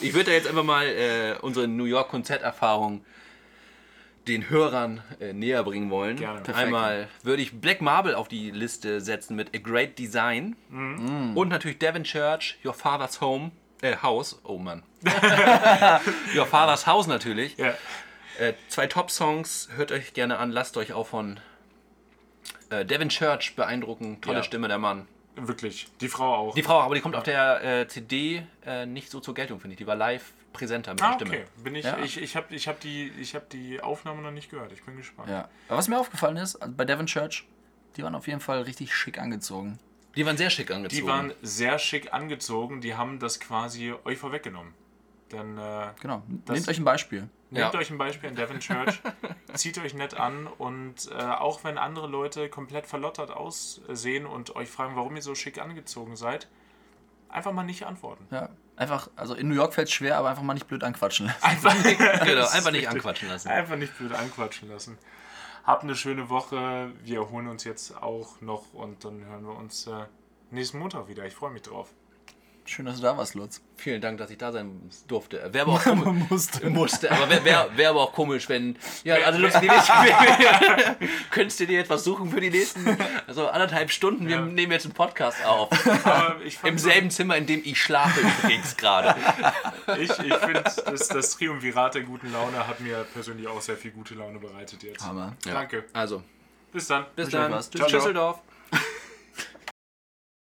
ich würde da jetzt einfach mal äh, unsere New York Konzerterfahrung den Hörern äh, näher bringen wollen. Gerne. Perfekt. Einmal würde ich Black Marble auf die Liste setzen mit A Great Design und natürlich Devon Church, Your Father's Home, äh, House. Oh Mann. (laughs) Your Father's House natürlich. Ja. Äh, zwei Top-Songs, hört euch gerne an, lasst euch auch von äh, Devon Church beeindrucken. Tolle Ja. Stimme, der Mann. Wirklich. Die Frau auch. Die Frau, aber die kommt auf der äh, CD äh, nicht so zur Geltung, finde ich. Die war live präsenter mit ah, der Stimme. okay. Bin ich, Ja. ich, ich habe ich hab die, ich hab die Aufnahme noch nicht gehört. Ich bin gespannt. Ja. Aber was mir aufgefallen ist, bei Devon Church, die waren auf jeden Fall richtig schick angezogen. Die waren sehr schick angezogen. Die waren sehr schick angezogen. Die haben das quasi euch vorweggenommen. Dann äh, Genau. Nehmt euch ein Beispiel. Nehmt Ja. euch ein Beispiel an Devon Church, (laughs) zieht euch nett an und äh, auch wenn andere Leute komplett verlottert aussehen und euch fragen, warum ihr so schick angezogen seid, einfach mal nicht antworten. Ja. Einfach, also in New York fällt es schwer, aber einfach mal nicht blöd anquatschen lassen. Einfach, (laughs) genau, Das ist einfach nicht anquatschen lassen. Einfach nicht blöd anquatschen lassen. Habt eine schöne Woche. Wir erholen uns jetzt auch noch und dann hören wir uns äh, nächsten Montag wieder. Ich freue mich drauf. Schön, dass du da warst, Lutz. Vielen Dank, dass ich da sein durfte. Wäre (laughs) aber auch komisch. musste. musste, aber wäre wär, wär aber auch komisch, wenn. Ja, also Lutz, die nächsten, (laughs) könntest du dir etwas suchen für die nächsten also anderthalb Stunden? Wir Ja. nehmen jetzt einen Podcast auf. Aber ich fand Im selben Zimmer, in dem ich schlafe übrigens gerade. (laughs) Ich, ich finde, das, das Triumvirat der guten Laune hat mir persönlich auch sehr viel gute Laune bereitet jetzt. Hammer. Ja. Danke. Also, Bis dann. bis euch dann. ciao. Düsseldorf.